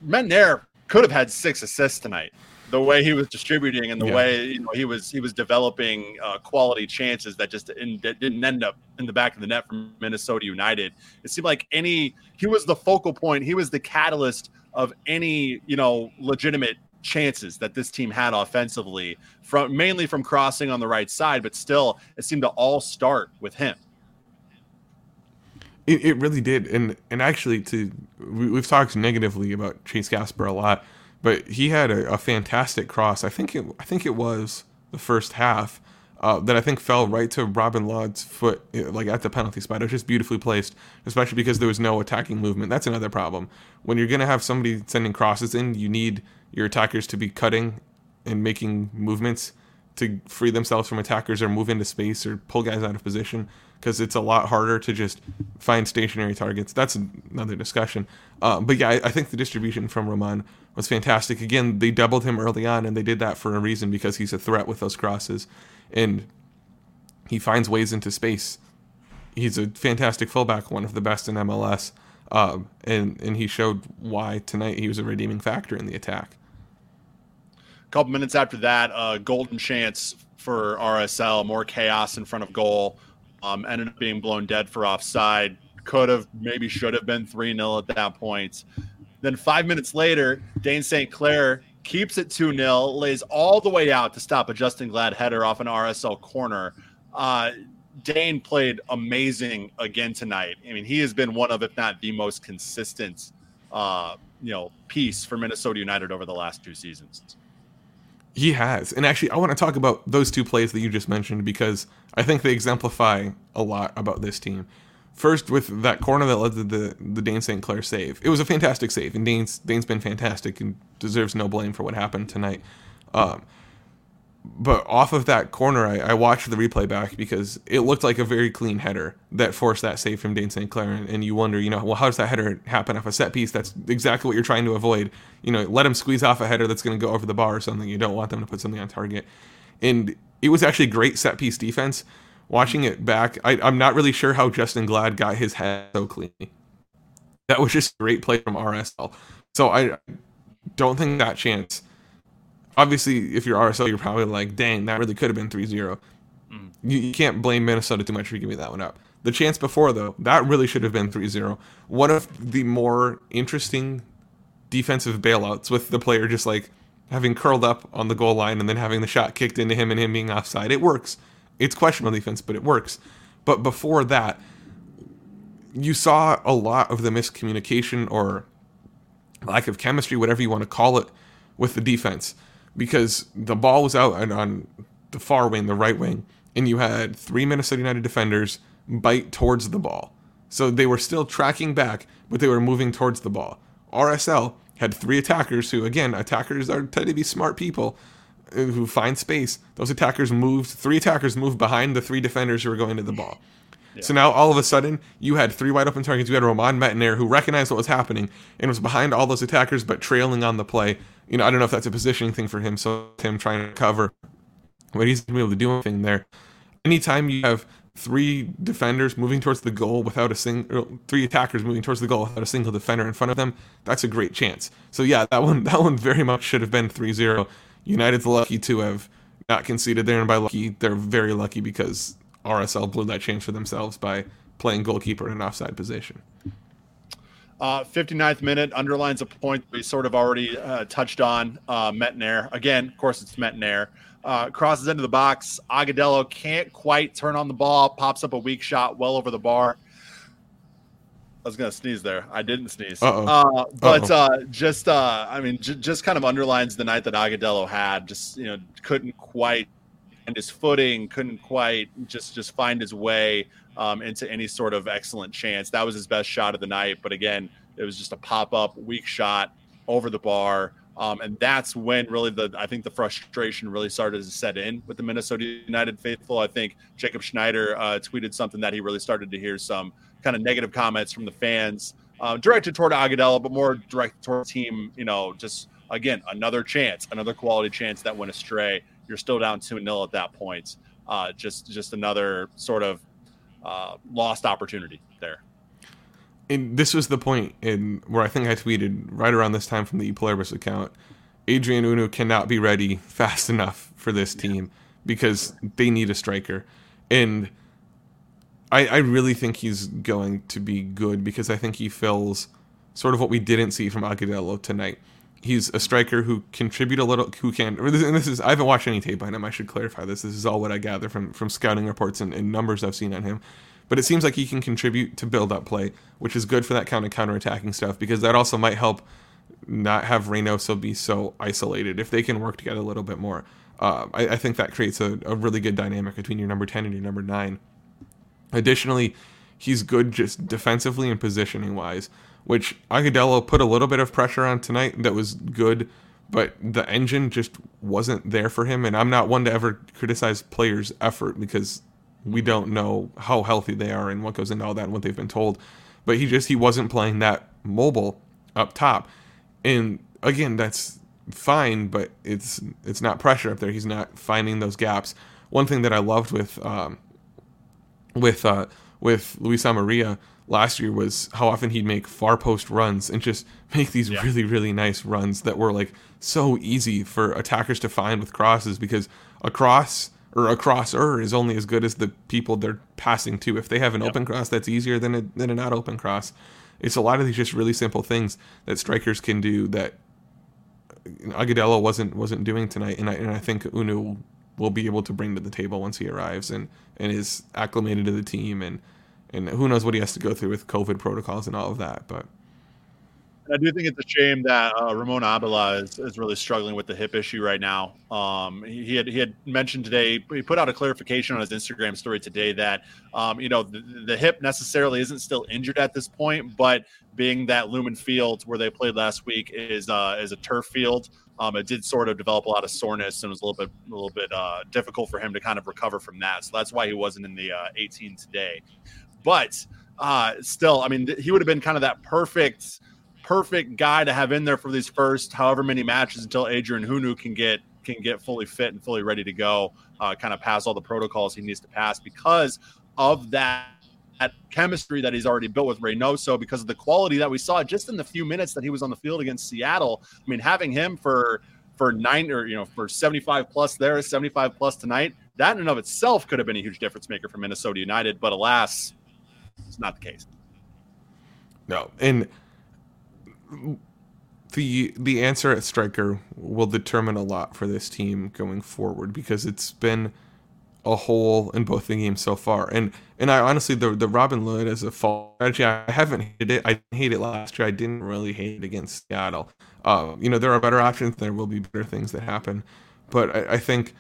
Métanire could have had six assists tonight the way he was distributing and the yeah. way you know he was he was developing uh, quality chances that just in, that didn't end up in the back of the net from Minnesota United. It seemed like any he was the focal point. He was the catalyst of any you know legitimate chances that this team had offensively from mainly from crossing on the right side, but still it seemed to all start with him. It, it really did, and and actually, to we, we've talked negatively about Chase Gasper a lot but he had a, a fantastic cross. I think it I think it was the first half uh, that I think fell right to Robin Lod's foot, like at the penalty spot. It was just beautifully placed, especially because there was no attacking movement. That's another problem. When you're going to have somebody sending crosses in, you need your attackers to be cutting and making movements to free themselves from attackers or move into space or pull guys out of position because it's a lot harder to just find stationary targets. That's another discussion. Uh, but yeah, I, I, think the distribution from Romain was fantastic. Again, they doubled him early on, and they did that for a reason because he's a threat with those crosses, and he finds ways into space. He's a fantastic fullback, one of the best in MLS, um, and and he showed why tonight he was a redeeming factor in the attack. A couple minutes after that, uh, golden chance for RSL, more chaos in front of goal um, ended up being blown dead for offside. Could have, maybe should have been 3 0 at that point. Then five minutes later, Dayne St. Clair keeps it 2 0, lays all the way out to stop a Justin Glad header off an RSL corner. Uh, Dayne played amazing again tonight. I mean, he has been one of, if not the most consistent, uh, you know, piece for Minnesota United over the last two seasons. He has. And actually, I want to talk about those two plays that you just mentioned because I think they exemplify a lot about this team. First, with that corner that led to the, the Dayne St. Clair save. It was a fantastic save, and Dayne's, Dayne's been fantastic and deserves no blame for what happened tonight. Um, but off of that corner, I, I, watched the replay back because it looked like a very clean header that forced that save from Dayne St. Clair. And, and, you wonder, you know, well, how does that header happen off a set piece? That's exactly what you're trying to avoid. You know, let him squeeze off a header that's going to go over the bar or something. You don't want them to put something on target. And it was actually great set piece defense. Watching it back, I, I'm not really sure how Justin Glad got his head so clean. That was just a great play from RSL. So I don't think that chance obviously, if you're RSL, you're probably like, dang, that really could have been 3 0. Mm. You, you, can't blame Minnesota too much for giving that one up. The chance before, though, that really should have been 3 0. One of the more interesting defensive bailouts with the player just like having curled up on the goal line and then having the shot kicked into him and him being offside. It works. It's questionable defense, but it works. But before that, you saw a lot of the miscommunication or lack of chemistry, whatever you want to call it, with the defense because the ball was out on the far wing, the right wing, and you had three Minnesota United defenders bite towards the ball. So they were still tracking back, but they were moving towards the ball. RSL had three attackers who, again, attackers are tend to be smart people who find space. Those attackers moved, three attackers moved behind the three defenders who were going to the ball. Yeah. So now all of a sudden you had three wide open targets. You had Romain Métanire who recognized what was happening and was behind all those attackers but trailing on the play you know, I don't know if that's a positioning thing for him. So him trying to cover but he's going to be able to do anything there. Anytime you have three defenders moving towards the goal without a single uh, three attackers moving towards the goal without a single defender in front of them that's a great chance so yeah that one *laughs* that one very much should have been 3-0 united's lucky to have not conceded there and by lucky they're very lucky because rsl blew that chance for themselves by playing goalkeeper in an offside position uh, 59th minute underlines a point we sort of already uh, touched on. Uh, again, of course, it's Métanire. Uh, crosses into the box. Agudelo can't quite turn on the ball. Pops up a weak shot well over the bar. I was gonna sneeze there. I didn't sneeze. Uh, but uh, just, uh, I mean, j- just kind of underlines the night that Agudelo had. Just you know, couldn't quite find his footing. Couldn't quite just just find his way um, into any sort of excellent chance. That was his best shot of the night. But again, it was just a pop up, weak shot over the bar. Um, and that's when really the I think the frustration really started to set in with the Minnesota United faithful. I think Jacob Schneider uh, tweeted something that he really started to hear some kind of negative comments from the fans, uh, directed toward Agudelo, but more directed toward the team. You know, just again another chance, another quality chance that went astray. You're still down two 0 at that point. Uh, just just another sort of uh, lost opportunity there and this was the point in where I think I tweeted right around this time from the ePlayers account. Adrien Hunou cannot be ready fast enough for this team because they need a striker, and I, I really think he's going to be good because I think he fills sort of what we didn't see from Agudelo tonight. He's a striker who contribute a little, who can. And this is I haven't watched any tape on him. I should clarify this. This is all what I gather from from scouting reports and, and numbers I've seen on him but it seems like he can contribute to build up play, which is good for that kind of counter attacking stuff because that also might help not have Reynoso be so isolated if they can work together a little bit more. Uh, I, I, think that creates a, a, really good dynamic between your number 10 and your number 9. Additionally, he's good just defensively and positioning wise, which Agudelo put a little bit of pressure on tonight that was good, but the engine just wasn't there for him. And I'm not one to ever criticize players' effort because we don't know how healthy they are and what goes into all that and what they've been told. But he just he wasn't playing that mobile up top. And again, that's fine, but it's it's not pressure up there. He's not finding those gaps. One thing that I loved with um, with uh, with Luis Amarilla last year was how often he'd make far post runs and just make these yeah. really really nice runs that were like so easy for attackers to find with crosses because a cross or a crosser is only as good as the people they're passing to. If they have an yep. open cross, that's easier than a, than a not open cross. It's a lot of these just really simple things that strikers can do that Agudelo wasn't wasn't doing tonight, and I and I think Hunou will be able to bring to the table once he arrives and and is acclimated to the team and and who knows what he has to go through with COVID protocols and all of that, but. I do think it's a shame that uh, Ramón Ábila is, is really struggling with the hip issue right now. Um, he, he, had he had mentioned today, he put out a clarification on his Instagram story today that um, you know the, the, hip necessarily isn't still injured at this point, but being that Lumen Field where they played last week is uh, is a turf field, um, it did sort of develop a lot of soreness and was a little bit a little bit uh, difficult for him to kind of recover from that. So that's why he wasn't in the uh, 18 today. But uh, still, I mean, th- he would have been kind of that perfect perfect guy to have in there for these first however many matches until Adrien Hunou can get can get fully fit and fully ready to go, uh, kind of pass all the protocols he needs to pass because of that, that chemistry that he's already built with Reynoso, because of the quality that we saw just in the few minutes that he was on the field against Seattle. I mean, having him for for nine or you know for 75 plus there, 75 plus tonight, that in and of itself could have been a huge difference maker for Minnesota United, but alas, it's not the case. No, and the the answer at striker will determine a lot for this team going forward because it's been a hole in both the games so far. And and I honestly the the Robin Lod as a fall strategy, I haven't hated it. I didn't hate it last year. I didn't really hate it against Seattle. Uh, you know, there are better options. There will be better things that happen. But I, I think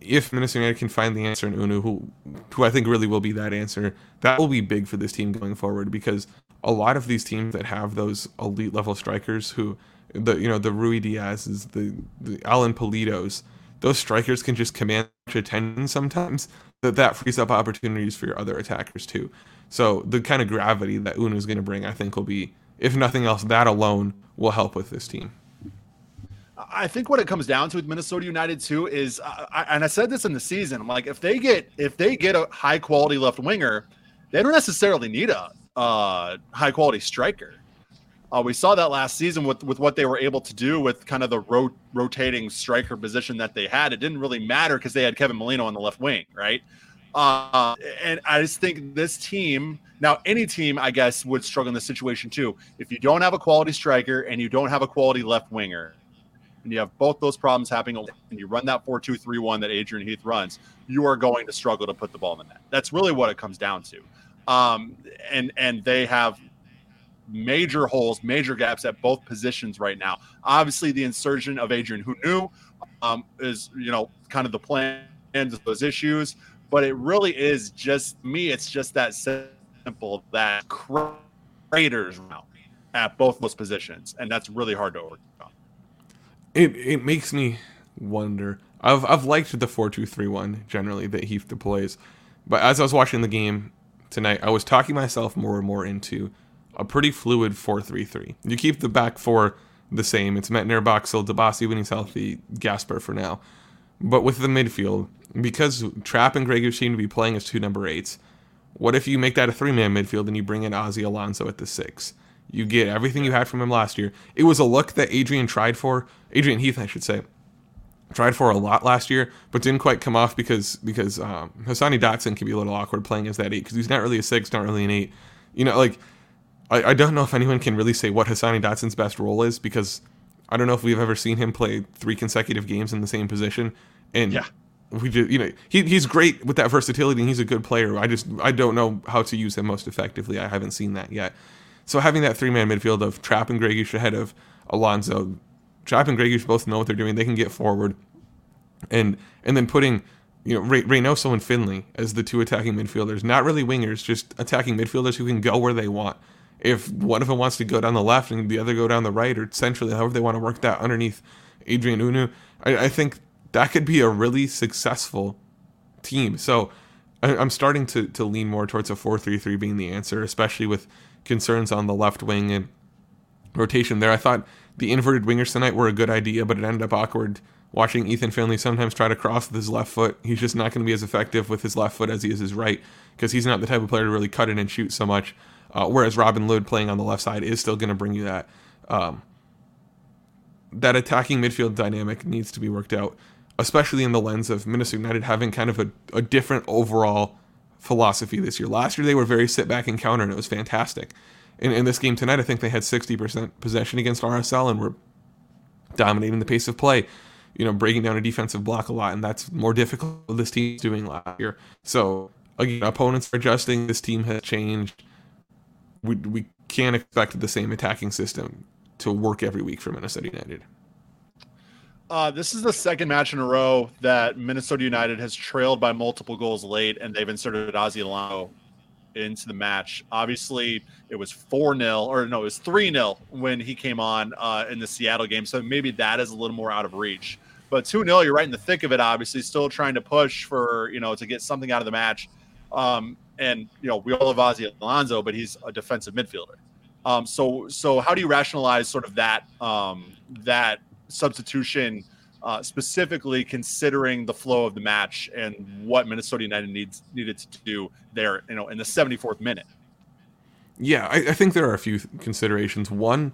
if Minnesota United can find the answer in Hunou, who who I think really will be that answer, that will be big for this team going forward because a lot of these teams that have those elite level strikers who the you know the Ruidíazes, the the Alan Pulidos, those strikers can just command attention sometimes that that frees up opportunities for your other attackers too. So the kind of gravity that Hunou is going to bring, I think, will be if nothing else, that alone will help with this team. I think what it comes down to with Minnesota United too is, I, and I said this in the season, I'm like, if they get if they get a high quality left winger, they don't necessarily need a uh, high quality striker. Uh, we saw that last season with with what they were able to do with kind of the ro- rotating striker position that they had. It didn't really matter because they had Kevin Molino on the left wing, right? Uh, and I just think this team now, any team, I guess, would struggle in this situation too. If you don't have a quality striker and you don't have a quality left winger, and you have both those problems happening, and you run that 4 2 3 1 that Adrian Heath runs, you are going to struggle to put the ball in the net. That's really what it comes down to. Um, and and they have major holes, major gaps at both positions right now. Obviously, the insertion of Adrien Hunou um, is you know kind of the plan of those issues, but it really is just me. It's just that simple that craters at both those positions, and that's really hard to overcome. It it makes me wonder. I've I've liked the four two three one generally that Heath deploys, but as I was watching the game tonight, I was talking myself more and more into a pretty fluid 4-3-3. You keep the back four the same. It's Metner, Boxall, Dibassy when he's healthy, Gasper for now. But with the midfield, because Trapp and Gregor seem to be playing as two number eights, what if you make that a three-man midfield and you bring in Ozzie Alonso at the six? You get everything you had from him last year. It was a look that Adrian tried for, Adrian Heath, I should say, tried for a lot last year, but didn't quite come off because because um, Hassani Dotson can be a little awkward playing as that eight because he's not really a six, not really an eight. You know, like I, I don't know if anyone can really say what Hassani Dotson's best role is because I don't know if we've ever seen him play three consecutive games in the same position. And yeah. we just you know he, he's great with that versatility and he's a good player. I just I don't know how to use him most effectively. I haven't seen that yet. So having that three man midfield of Trapp and Greguš ahead of Alonso, Trapp and Greguš both know what they're doing. They can get forward, and and then putting you know Rey- Reynoso and Finlay as the two attacking midfielders, not really wingers, just attacking midfielders who can go where they want if one of them wants to go down the left and the other go down the right or centrally, however they want to work that underneath Adrien Hunou, I, I think that could be a really successful team. So I, am starting to, to lean more towards a 4 3 3 being the answer, especially with concerns on the left wing and rotation there. I thought the inverted wingers tonight were a good idea, but it ended up awkward watching Ethan Finlay sometimes try to cross with his left foot. He's just not going to be as effective with his left foot as he is his right because he's not the type of player to really cut in and shoot so much. Uh, whereas Robin Lod playing on the left side is still going to bring you that. Um, that attacking midfield dynamic needs to be worked out, especially in the lens of Minnesota United having kind of a, a different overall philosophy this year. Last year they were very sit back and counter, and it was fantastic. In, in this game tonight, I think they had 60% possession against RSL and were dominating the pace of play. You know, breaking down a defensive block a lot, and that's more difficult this team's doing last year. So again, opponents are adjusting. This team has changed we we can't expect the same attacking system to work every week for Minnesota United. Uh, this is the second match in a row that Minnesota United has trailed by multiple goals late, and they've inserted Ozzie Alonso into the match. Obviously, it was 4 0, or no, it was 3 0 when he came on uh, in the Seattle game. So maybe that is a little more out of reach. But 2 0, you're right in the thick of it, obviously, still trying to push for, you know, to get something out of the match. Um, and you know we all love Ozzie Alonso, but he's a defensive midfielder. Um, so so how do you rationalize sort of that um, that substitution, uh, specifically considering the flow of the match and what Minnesota United needs needed to do there, you know, in the 74th minute? Yeah, I, I think there are a few considerations. One,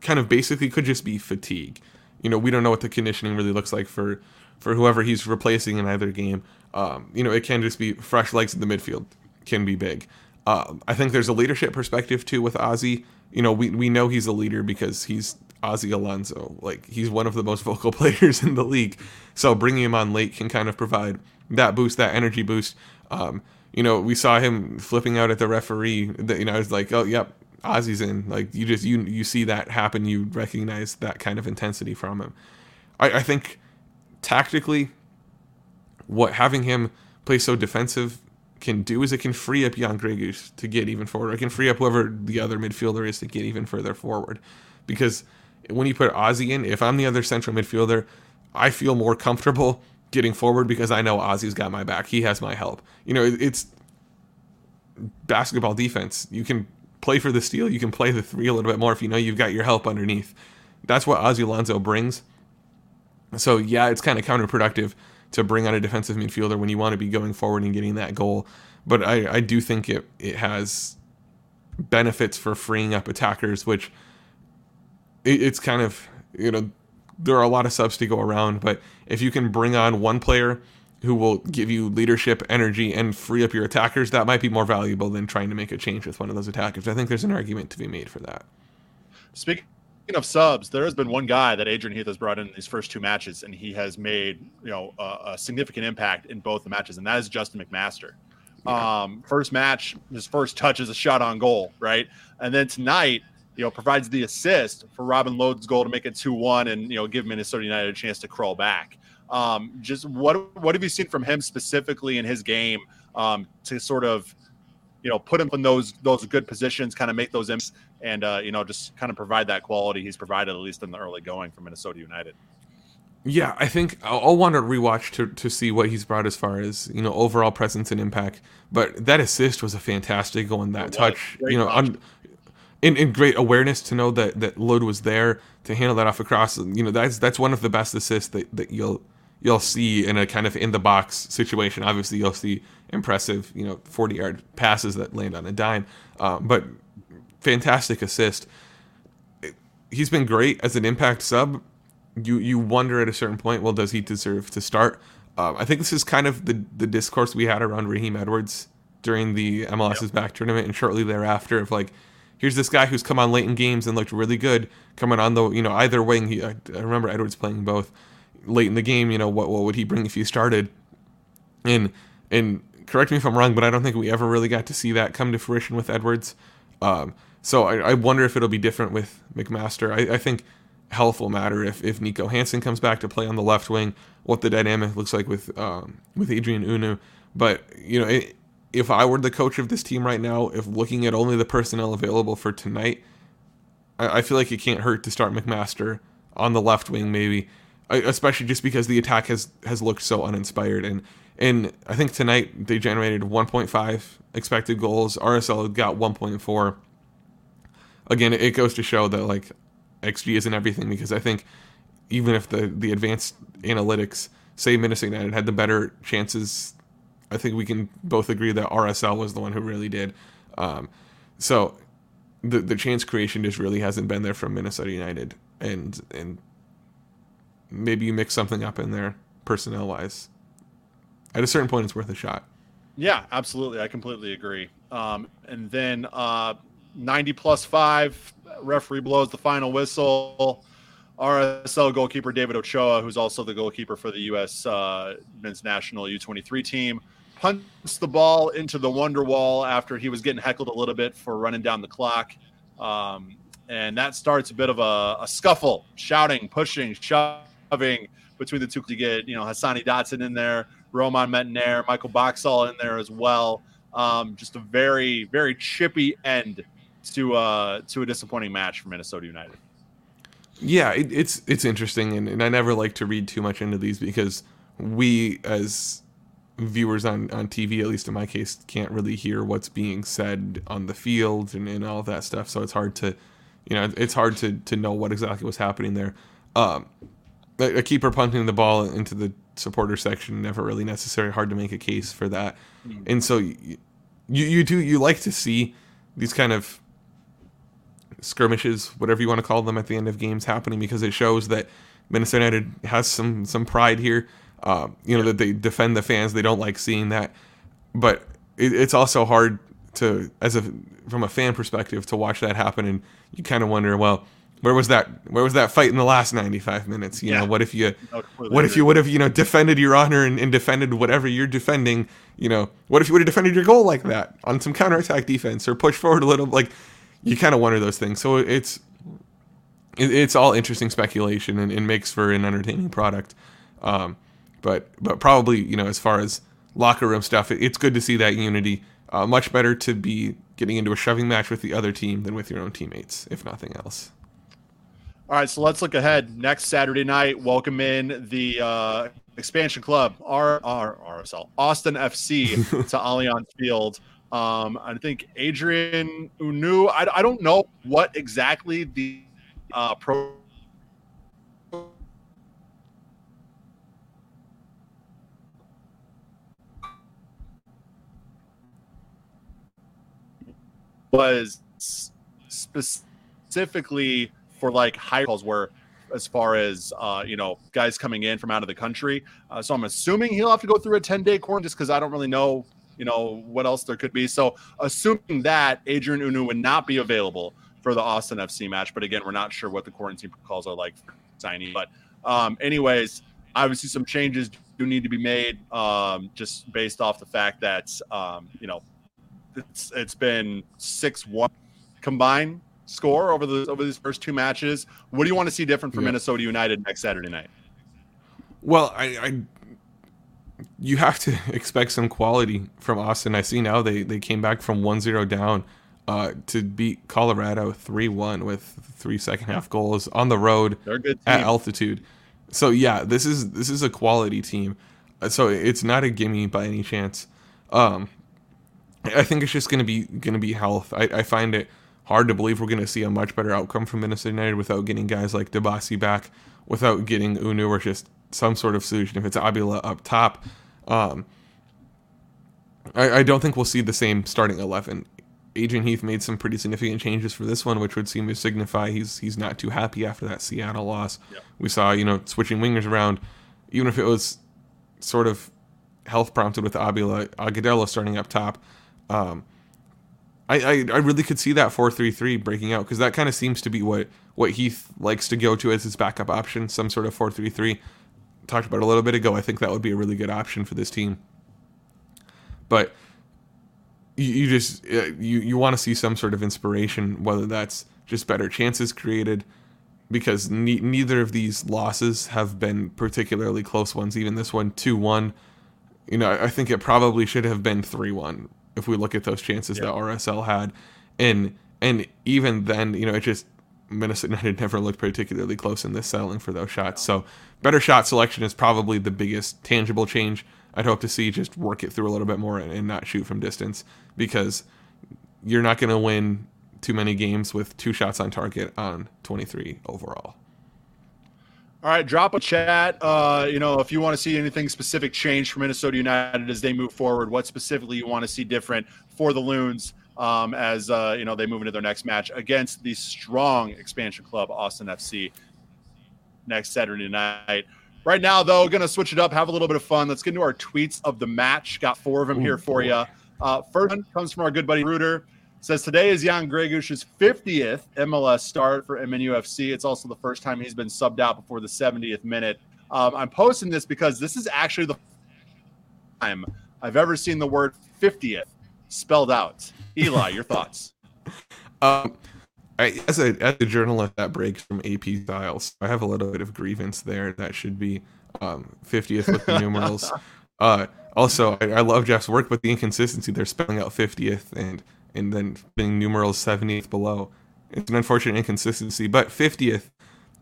kind of basically could just be fatigue. You know, we don't know what the conditioning really looks like for for whoever he's replacing in either game. Um, you know, it can just be fresh legs in the midfield can be big. Uh, I think there's a leadership perspective too with Ozzie. You know, we we know he's a leader because he's Ozzie Alonso. Like he's one of the most *laughs* vocal players in the league. So bringing him on late can kind of provide that boost, that energy boost. Um, you know, we saw him flipping out at the referee. That you know, it's like, oh, yep, Ozzie's in. Like you just you you see that happen. You recognize that kind of intensity from him. I, I think tactically, what having him play so defensive can do is it can free up Jan Greguš to get even forward. It can free up whoever the other midfielder is to get even further forward. Because when you put Ozzie in, if I'm the other central midfielder, I feel more comfortable getting forward because I know Ozzie's got my back. He has my help. You know, it's basketball defense. You can play for the steal, you can play the three a little bit more if you know you've got your help underneath. That's what Ozzie Alonso brings. So yeah, it's kind of counterproductive to bring on a defensive midfielder when you want to be going forward and getting that goal. But I, I do think it it has benefits for freeing up attackers, which it, it's kind of you know there are a lot of subs to go around, but if you can bring on one player who will give you leadership, energy, and free up your attackers, that might be more valuable than trying to make a change with one of those attackers. I think there's an argument to be made for that. Speaking of subs, there has been one guy that Adrian Heath has brought in these first two matches, and he has made you know a, a significant impact in both the matches, and that is Justin McMaster. Yeah. Um, first match, his first touch is a shot on goal, right? And then tonight, you know, provides the assist for Robin Lod's goal to make it two one, and you know, give Minnesota United a chance to crawl back. Um, just what what have you seen from him specifically in his game um, to sort of you know put him in those those good positions, kind of make those imps, and uh, you know just kind of provide that quality he's provided at least in the early going for Minnesota United. Yeah, I think I'll, I'll, want to rewatch to, to see what he's brought as far as you know overall presence and impact. But that assist was a fantastic goal, and that touch, you know, un, in, in great awareness to know that that Lod was there to handle that off across. You know, that's that's one of the best assists that, that you'll you'll see in a kind of in the box situation. Obviously, you'll see impressive, you know, 40 yard passes that land on a dime, uh, but fantastic assist. He's been great as an impact sub. You you wonder at a certain point, well, does he deserve to start? Um, I think this is kind of the the discourse we had around Raheem Edwards during the MLS's yep. back tournament and shortly thereafter of like, here's this guy who's come on late in games and looked really good coming on the you know either wing. He, I, I remember Edwards playing both late in the game, you know, what what would he bring if he started? And and correct me if I'm wrong, but I don't think we ever really got to see that come to fruition with Edwards. Um, so I, I, wonder if it'll be different with McMaster. I, I, think health will matter if, if Nico Hansen comes back to play on the left wing, what the dynamic looks like with um, with Adrien Hunou. But you know, it, if I were the coach of this team right now, if looking at only the personnel available for tonight, I, I feel like it can't hurt to start McMaster on the left wing maybe especially just because the attack has has looked so uninspired and and I think tonight they generated 1.5 expected goals. RSL got 1.4. Again, it goes to show that like XG isn't everything because I think even if the the advanced analytics say Minnesota United had the better chances, I think we can both agree that RSL was the one who really did. Um, so the the chance creation just really hasn't been there from Minnesota United, and and maybe you mix something up in there personnel wise. At a certain point, it's worth a shot. Yeah, absolutely. I completely agree. Um, and then uh, 90 plus five, referee blows the final whistle. RSL goalkeeper David Ochoa, who's also the goalkeeper for the U.S. Uh, men's national U23 team, punts the ball into the Wonderwall after he was getting heckled a little bit for running down the clock. Um, and that starts a bit of a, a scuffle, shouting, pushing, shoving between the two to get, you know, Hassani Dotson in there, Romain Métanire, Michael Boxall in there as well. Um, just a very, very chippy end to uh, to a disappointing match for Minnesota United. Yeah, it, it's it's interesting, and, and I never like to read too much into these because we as viewers on, on TV, at least in my case, can't really hear what's being said on the field and, and all that stuff. So it's hard to, you know, it's hard to, to know what exactly was happening there. Um, a keeper punting the ball into the supporter section never really necessary. Hard to make a case for that, mm. and so you, you do you like to see these kind of skirmishes, whatever you want to call them, at the end of games happening because it shows that Minnesota United has some some pride here. Uh, you know that they defend the fans. They don't like seeing that, but it, it's also hard to, as a from a fan perspective, to watch that happen, and you kind of wonder, well where was that where was that fight in the last 95 minutes you yeah. know what if you what if you would have you know defended your honor and, and, defended whatever you're defending you know what if you would have defended your goal like that on some counterattack defense or push forward a little like you kind of wonder those things so it's it, it's all interesting speculation and, and, makes for an entertaining product um, but but probably you know as far as locker room stuff it, it's good to see that unity uh, much better to be getting into a shoving match with the other team than with your own teammates if nothing else all right, so let's look ahead. Next Saturday night, welcome in the uh, expansion club, R, R RSL, Austin FC *laughs* to Allianz Field. Um, I think Adrien Hunou. I, I don't know what exactly the uh, pro was specifically for like high calls were as far as uh, you know guys coming in from out of the country. Uh, so I'm assuming he'll have to go through a 10 day quarantine just because I don't really know you know what else there could be. So assuming that Adrien Hunou would not be available for the Austin FC match, but again we're not sure what the quarantine protocols are like for signing. But um, anyways, obviously some changes do need to be made um, just based off the fact that um, you know it's it's been six one combined score over the over these first two matches. What do you want to see different from yeah. Minnesota United next Saturday night? Well, I, I, you have to *laughs* expect some quality from Austin. I see now they they came back from 1-0 down uh, to beat Colorado 3-1 with three second half goals on the road at altitude. So yeah, this is this is a quality team. Uh, so it's not a gimme by any chance. Um, I think it's just gonna be gonna be health. I, I find it hard to believe we're going to see a much better outcome from Minnesota United without getting guys like Dibassy back, without getting Hunou or just some sort of solution. If it's Abila up top, um, I, I, don't think we'll see the same starting eleven. Adrian Heath made some pretty significant changes for this one, which would seem to signify he's he's not too happy after that Seattle loss. We saw you know switching wingers around, even if it was sort of health prompted with Abila Agudelo starting up top. Um, I, I, I really could see that four three three breaking out because that kind of seems to be what what Heath likes to go to as his backup option, some sort of four three three. Talked about a little bit ago. I think that would be a really good option for this team. But you, you just uh, you you want to see some sort of inspiration, whether that's just better chances created, because ne- neither of these losses have been particularly close ones. Even this one, two one. You know, I think it probably should have been three one if we look at those chances yeah. that RSL had, and and even then, you know, it just Minnesota United *laughs* never looked particularly close in this settling for those shots. So better shot selection is probably the biggest tangible change I'd hope to see. Just work it through a little bit more and, and not shoot from distance because you're not going to win too many games with two shots on target on 23 overall. All right, drop a chat. Uh, you know, if you want to see anything specific change for Minnesota United as they move forward, what specifically you want to see different for the Loons um, as uh, you know they move into their next match against the strong expansion club Austin FC next Saturday night. Right now, though, going to switch it up, have a little bit of fun. Let's get into our tweets of the match. Got four of them Ooh, here for you. Uh, first one comes from our good buddy Rueter. Says today is Jan Greguš's 50th MLS start for MNUFC. It's also the first time he's been subbed out before the 70th minute. Um, I'm posting this because this is actually the time I've ever seen the word 50th spelled out. Eli, your thoughts? *laughs* Um, I, as a as a journalist that breaks from AP styles, I have a little bit of grievance there. That should be um, 50th with the *laughs* numerals. uh, also, I, I, love Jeff's work, but the inconsistency they're spelling out 50th and and then being numerals 70th below. It's an unfortunate inconsistency, but 50th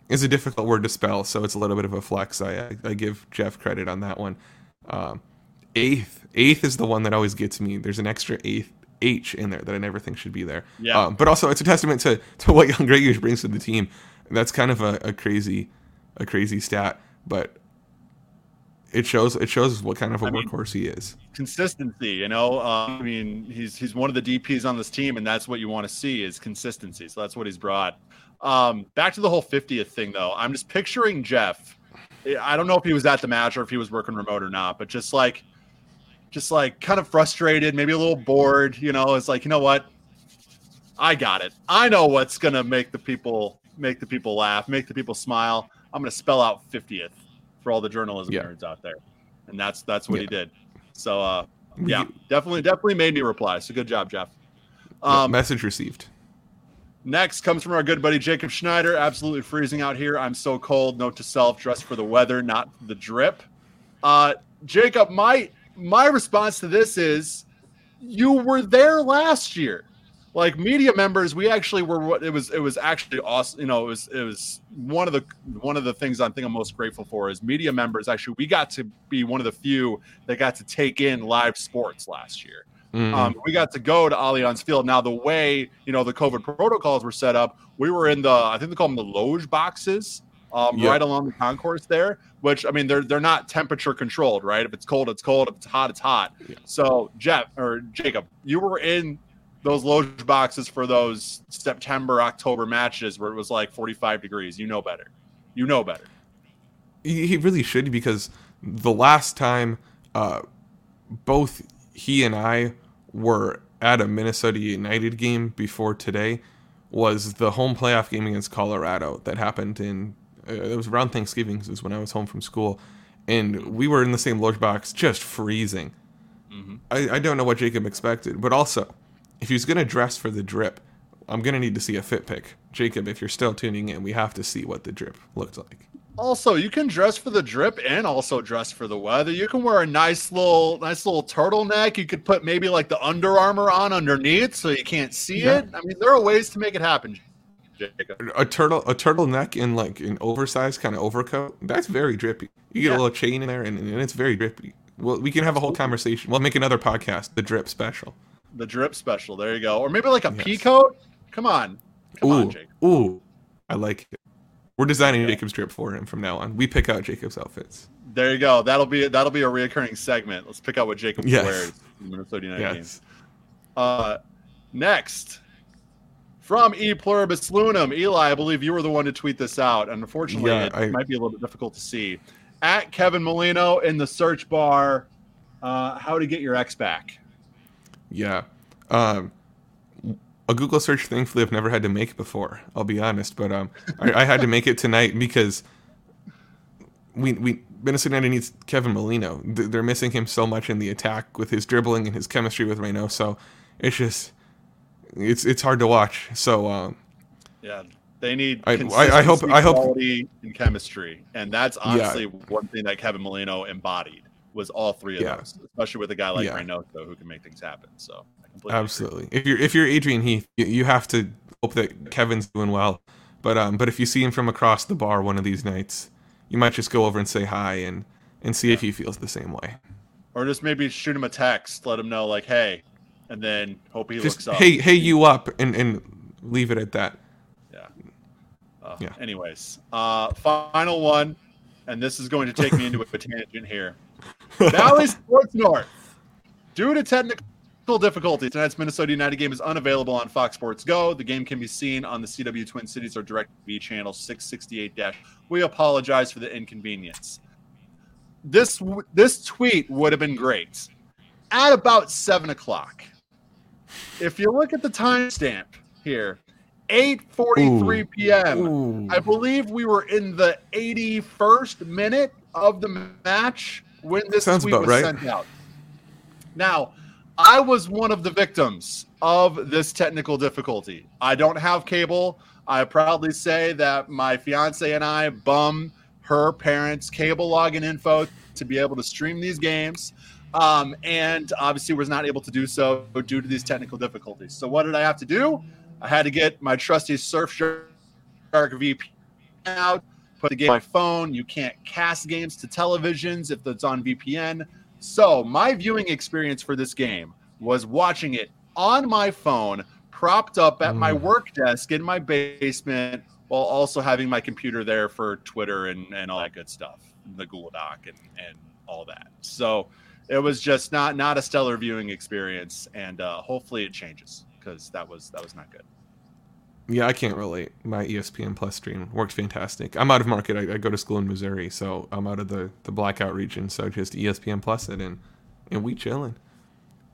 is a difficult word to spell, so it's a little bit of a flex. I, I, I give Jeff credit on that one. Um, eighth, eighth is the one that always gets me. There's an extra eighth H in there that I never think should be there. Yeah. Um, but also, it's a testament to, *laughs* to what Jan Greguš brings to the team. That's kind of a, a crazy, a crazy stat, but it shows it shows what kind of a I workhorse mean, he is. Consistency, you know. Uh, I mean, he's he's one of the DPS on this team, and that's what you want to see is consistency. So that's what he's brought. Um, back to the whole 50th thing, though. I'm just picturing Jeff. I don't know if he was at the match or if he was working remote or not, but just like, just like kind of frustrated, maybe a little bored. You know, it's like you know what, I got it. I know what's gonna make the people make the people laugh, make the people smile. I'm gonna spell out 50th for all the journalism yeah. nerds out there, and that's that's what yeah. he did. So uh, yeah, definitely definitely made me reply. So good job, Jeff. Um, message received. Next comes from our good buddy Jacob Schneider. Absolutely freezing out here. I'm so cold. Note to self: dress for the weather, not the drip. Uh, Jacob, my my response to this is, you were there last year. Like media members we actually were what it was it was actually awesome you know it was it was one of the one of the things i think i'm most grateful for is media members actually we got to be one of the few that got to take in live sports last year. Mm. um, we got to go to allianz field. Now the way you know the covid protocols were set up we were in the i think they call them the loge boxes um, yep. right along the concourse there which i mean they're they're not temperature controlled right if it's cold it's cold if it's hot it's hot so jeff or jacob you were in those loge boxes for those September October matches where it was like 45 degrees. You know better. You know better. He, he really should because the last time uh, both he and I were at a Minnesota United game before today was the home playoff game against Colorado that happened in it was around Thanksgiving. This was when I was home from school, and we were in the same loge box, just freezing. Mm-hmm. I, I don't know what Jacob expected, but also, if he's gonna dress for the drip, I'm gonna need to see a fit pic. Jacob, if you're still tuning in, we have to see what the drip looked like. Also, you can dress for the drip and also dress for the weather. You can wear a nice little, nice little turtleneck. You could put maybe like the Under Armour on underneath so you can't see yeah. it. I mean, there are ways to make it happen. Jacob. A turtle, a turtleneck in like an oversized kind of overcoat. That's very drippy. You get yeah. a little chain in there, and, and it's very drippy. Well, we can have a whole conversation. We'll make another podcast, the drip special. The drip special. There you go. Or maybe like a yes. pea coat. Come on, come ooh, on, Jacob. Ooh, I like it. We're designing yeah. Jacob's drip for him from now on. We pick out Jacob's outfits. There you go. That'll be that'll be a reoccurring segment. Let's pick out what Jacob yes. wears in Minnesota United yes. games. Uh, next, from E Pluribus Loonum, Eli, I believe you were the one to tweet this out, and unfortunately, yeah, it I, might be a little bit difficult to see. At Kevin Molino in the search bar, uh, how to get your X back? Yeah. Um, a Google search, thankfully, I've never had to make before. I'll be honest, but um, I, I, had to make it tonight because we we Minnesota United needs Kevin Molino. They're missing him so much in the attack with his dribbling and his chemistry with Reynoso. It's just it's it's hard to watch. So um, yeah, they need. I, I, I hope I hope quality and chemistry, and that's honestly yeah. one thing that Kevin Molino embodied was all three of yeah. those, especially with a guy like yeah. Reynoso who can make things happen. So absolutely, agree. if you're if you're Adrian Heath, you, you have to hope that Kevin's doing well. But um, but if you see him from across the bar one of these nights, you might just go over and say hi and and see yeah. if he feels the same way. Or just maybe shoot him a text, let him know like, hey, and then hope he just, looks up. Hey, hey, you up, and and leave it at that. Yeah. Uh, yeah. Anyways, uh, final one, and this is going to take me into a *laughs* tangent here. *laughs* Bally Sports North. Due to technical difficulties, tonight's Minnesota United game is unavailable on Fox Sports Go. The game can be seen on the CW Twin Cities or DirecTV channel 668. We apologize for the inconvenience. This this tweet would have been great at about seven o'clock. If you look at the timestamp here, 8:43 p.m. Ooh. I believe we were in the 81st minute of the match when this Sounds tweet was right. sent out. Now, I was one of the victims of this technical difficulty. I don't have cable. I proudly say that my fiance and I bum her parents' cable login info to be able to stream these games. Um, and obviously was not able to do so due to these technical difficulties. So what did I have to do? I had to get my trusty Surfshark VPN out, put the game on my phone. You can't cast games to televisions if it's on VPN. So my viewing experience for this game was watching it on my phone, propped up at mm. my work desk in my basement, while also having my computer there for Twitter and, and all that good stuff, the Google Doc and, and all that. So it was just not not a stellar viewing experience, and uh, hopefully it changes because that was that was not good. Yeah, I can't relate. My ESPN Plus stream worked fantastic. I'm out of market. I, I, go to school in Missouri, so I'm out of the, the blackout region. So just ESPN Plus it and and we chilling.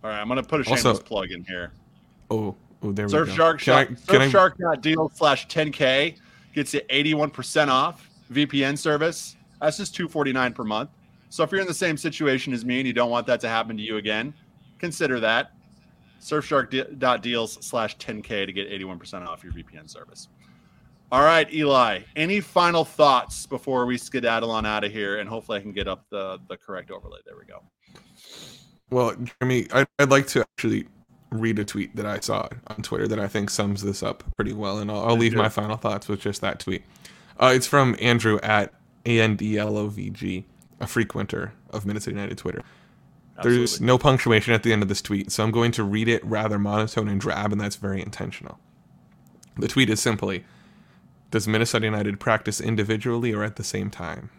All right, I'm gonna put a shameless also, plug in here. Oh, oh, there Surf we go. Shark, can Surf I, deal slash 10k gets you 81% off VPN service. That's just 249 per month. So if you're in the same situation as me and you don't want that to happen to you again, consider that. Surfshark.deals slash 10K to get 81% off your VPN service. All right, Eli, any final thoughts before we skedaddle on out of here? And hopefully I can get up the, the correct overlay. There we go. Well, Jeremy, I'd, I'd like to actually read a tweet that I saw on Twitter that I think sums this up pretty well. And I'll, I'll leave my final thoughts with just that tweet. Uh, it's from Andrew at A-N-D-L-O-V-G a frequenter of Minnesota United Twitter. Absolutely. There's no punctuation at the end of this tweet, so I'm going to read it rather monotone and drab, and that's very intentional. The tweet is simply Does Minnesota United practice individually or at the same time?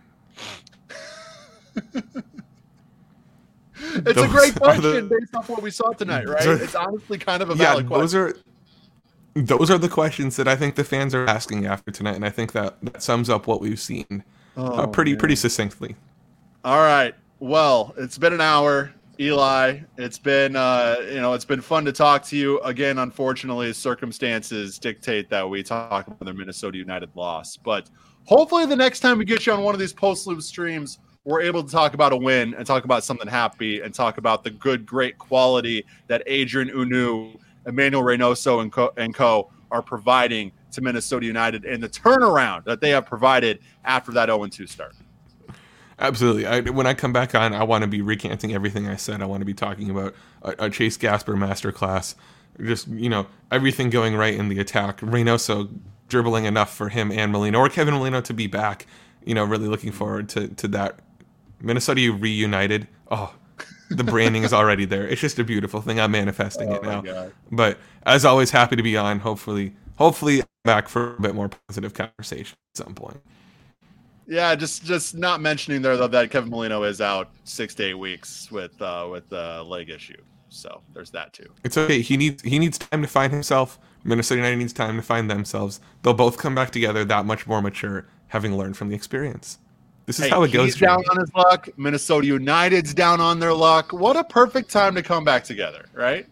*laughs* it's a great question the, based off what we saw tonight, right? It's honestly kind of a valid yeah, those are those are the questions that I think the fans are asking after tonight, and I think that that sums up what we've seen uh, oh, uh, pretty man. pretty succinctly. All right. Well, it's been an hour. Eli, it's been uh, you know it's been fun to talk to you again. Unfortunately, circumstances dictate that we talk about the Minnesota United loss, but hopefully the next time we get you on one of these post loop streams, we're able to talk about a win and talk about something happy and talk about the good, great quality that Adrien Hunou, Emmanuel Reynoso, and co, and co are providing to Minnesota United and the turnaround that they have provided after that 0 2 start. Absolutely. I, when I come back on, I want to be recanting everything I said. I want to be talking about a, a Chase Gasper masterclass, just you know everything going right in the attack. Reynoso dribbling enough for him and Molino or Kevin Molino to be back. You know, really looking forward to to that. Minnesota you reunited. Oh, the branding is already there. It's just a beautiful thing. I'm manifesting oh it now. God. But as always, happy to be on. Hopefully, hopefully back for a bit more positive conversation at some point. Yeah, just just not mentioning there though that Kevin Molino is out six to eight weeks with uh, with a leg issue. So there's that too. It's okay. He needs he needs time to find himself. Minnesota United needs time to find themselves. They'll both come back together that much more mature, having learned from the experience. This is hey, how it goes. He's down on his luck. Minnesota United's down on their luck. What a perfect time to come back together, right?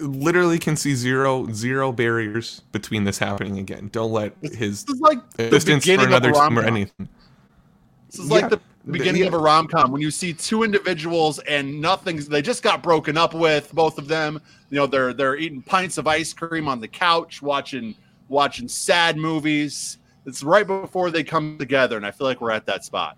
Literally can see zero zero barriers between this happening again. Don't let his this is like distance for another team or anything. This is yeah, like the beginning yeah. of a rom com when you see two individuals and nothing's they just got broken up with both of them. You know they're they're eating pints of ice cream on the couch, watching watching sad movies. It's right before they come together, and I feel like we're at that spot.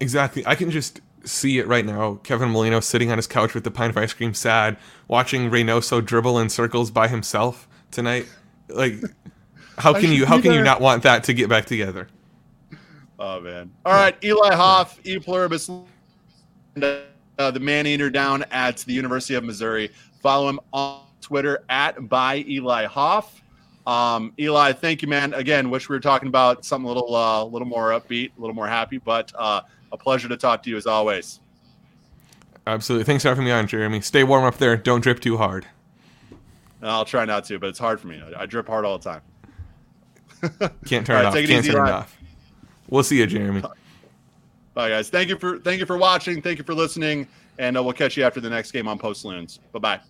Exactly. I can just see it right now. Kevin Molino sitting on his couch with the pint of ice cream, sad, watching Reynoso dribble in circles by himself tonight. Like, *laughs* how can you how can you not want that to get back together? Oh man! All right, Eli Hoff, E pluribus, uh, the Maneater down at the University of Missouri. Follow him on Twitter at by Eli Hoff. Um, Eli, thank you, man. Again, wish we were talking about something a little, uh, a little more upbeat, a little more happy, but uh, a pleasure to talk to you as always. Absolutely. Thanks for having me on, Jeremy. Stay warm up there. Don't drip too hard. I'll try not to, but it's hard for me. I, I drip hard all the time. *laughs* Can't turn right, it off. Can't turn it off. We'll see you, Jeremy. Bye, guys. Thank you for thank you for watching. Thank you for listening, and uh, we'll catch you after the next game on Post Loons. Bye bye.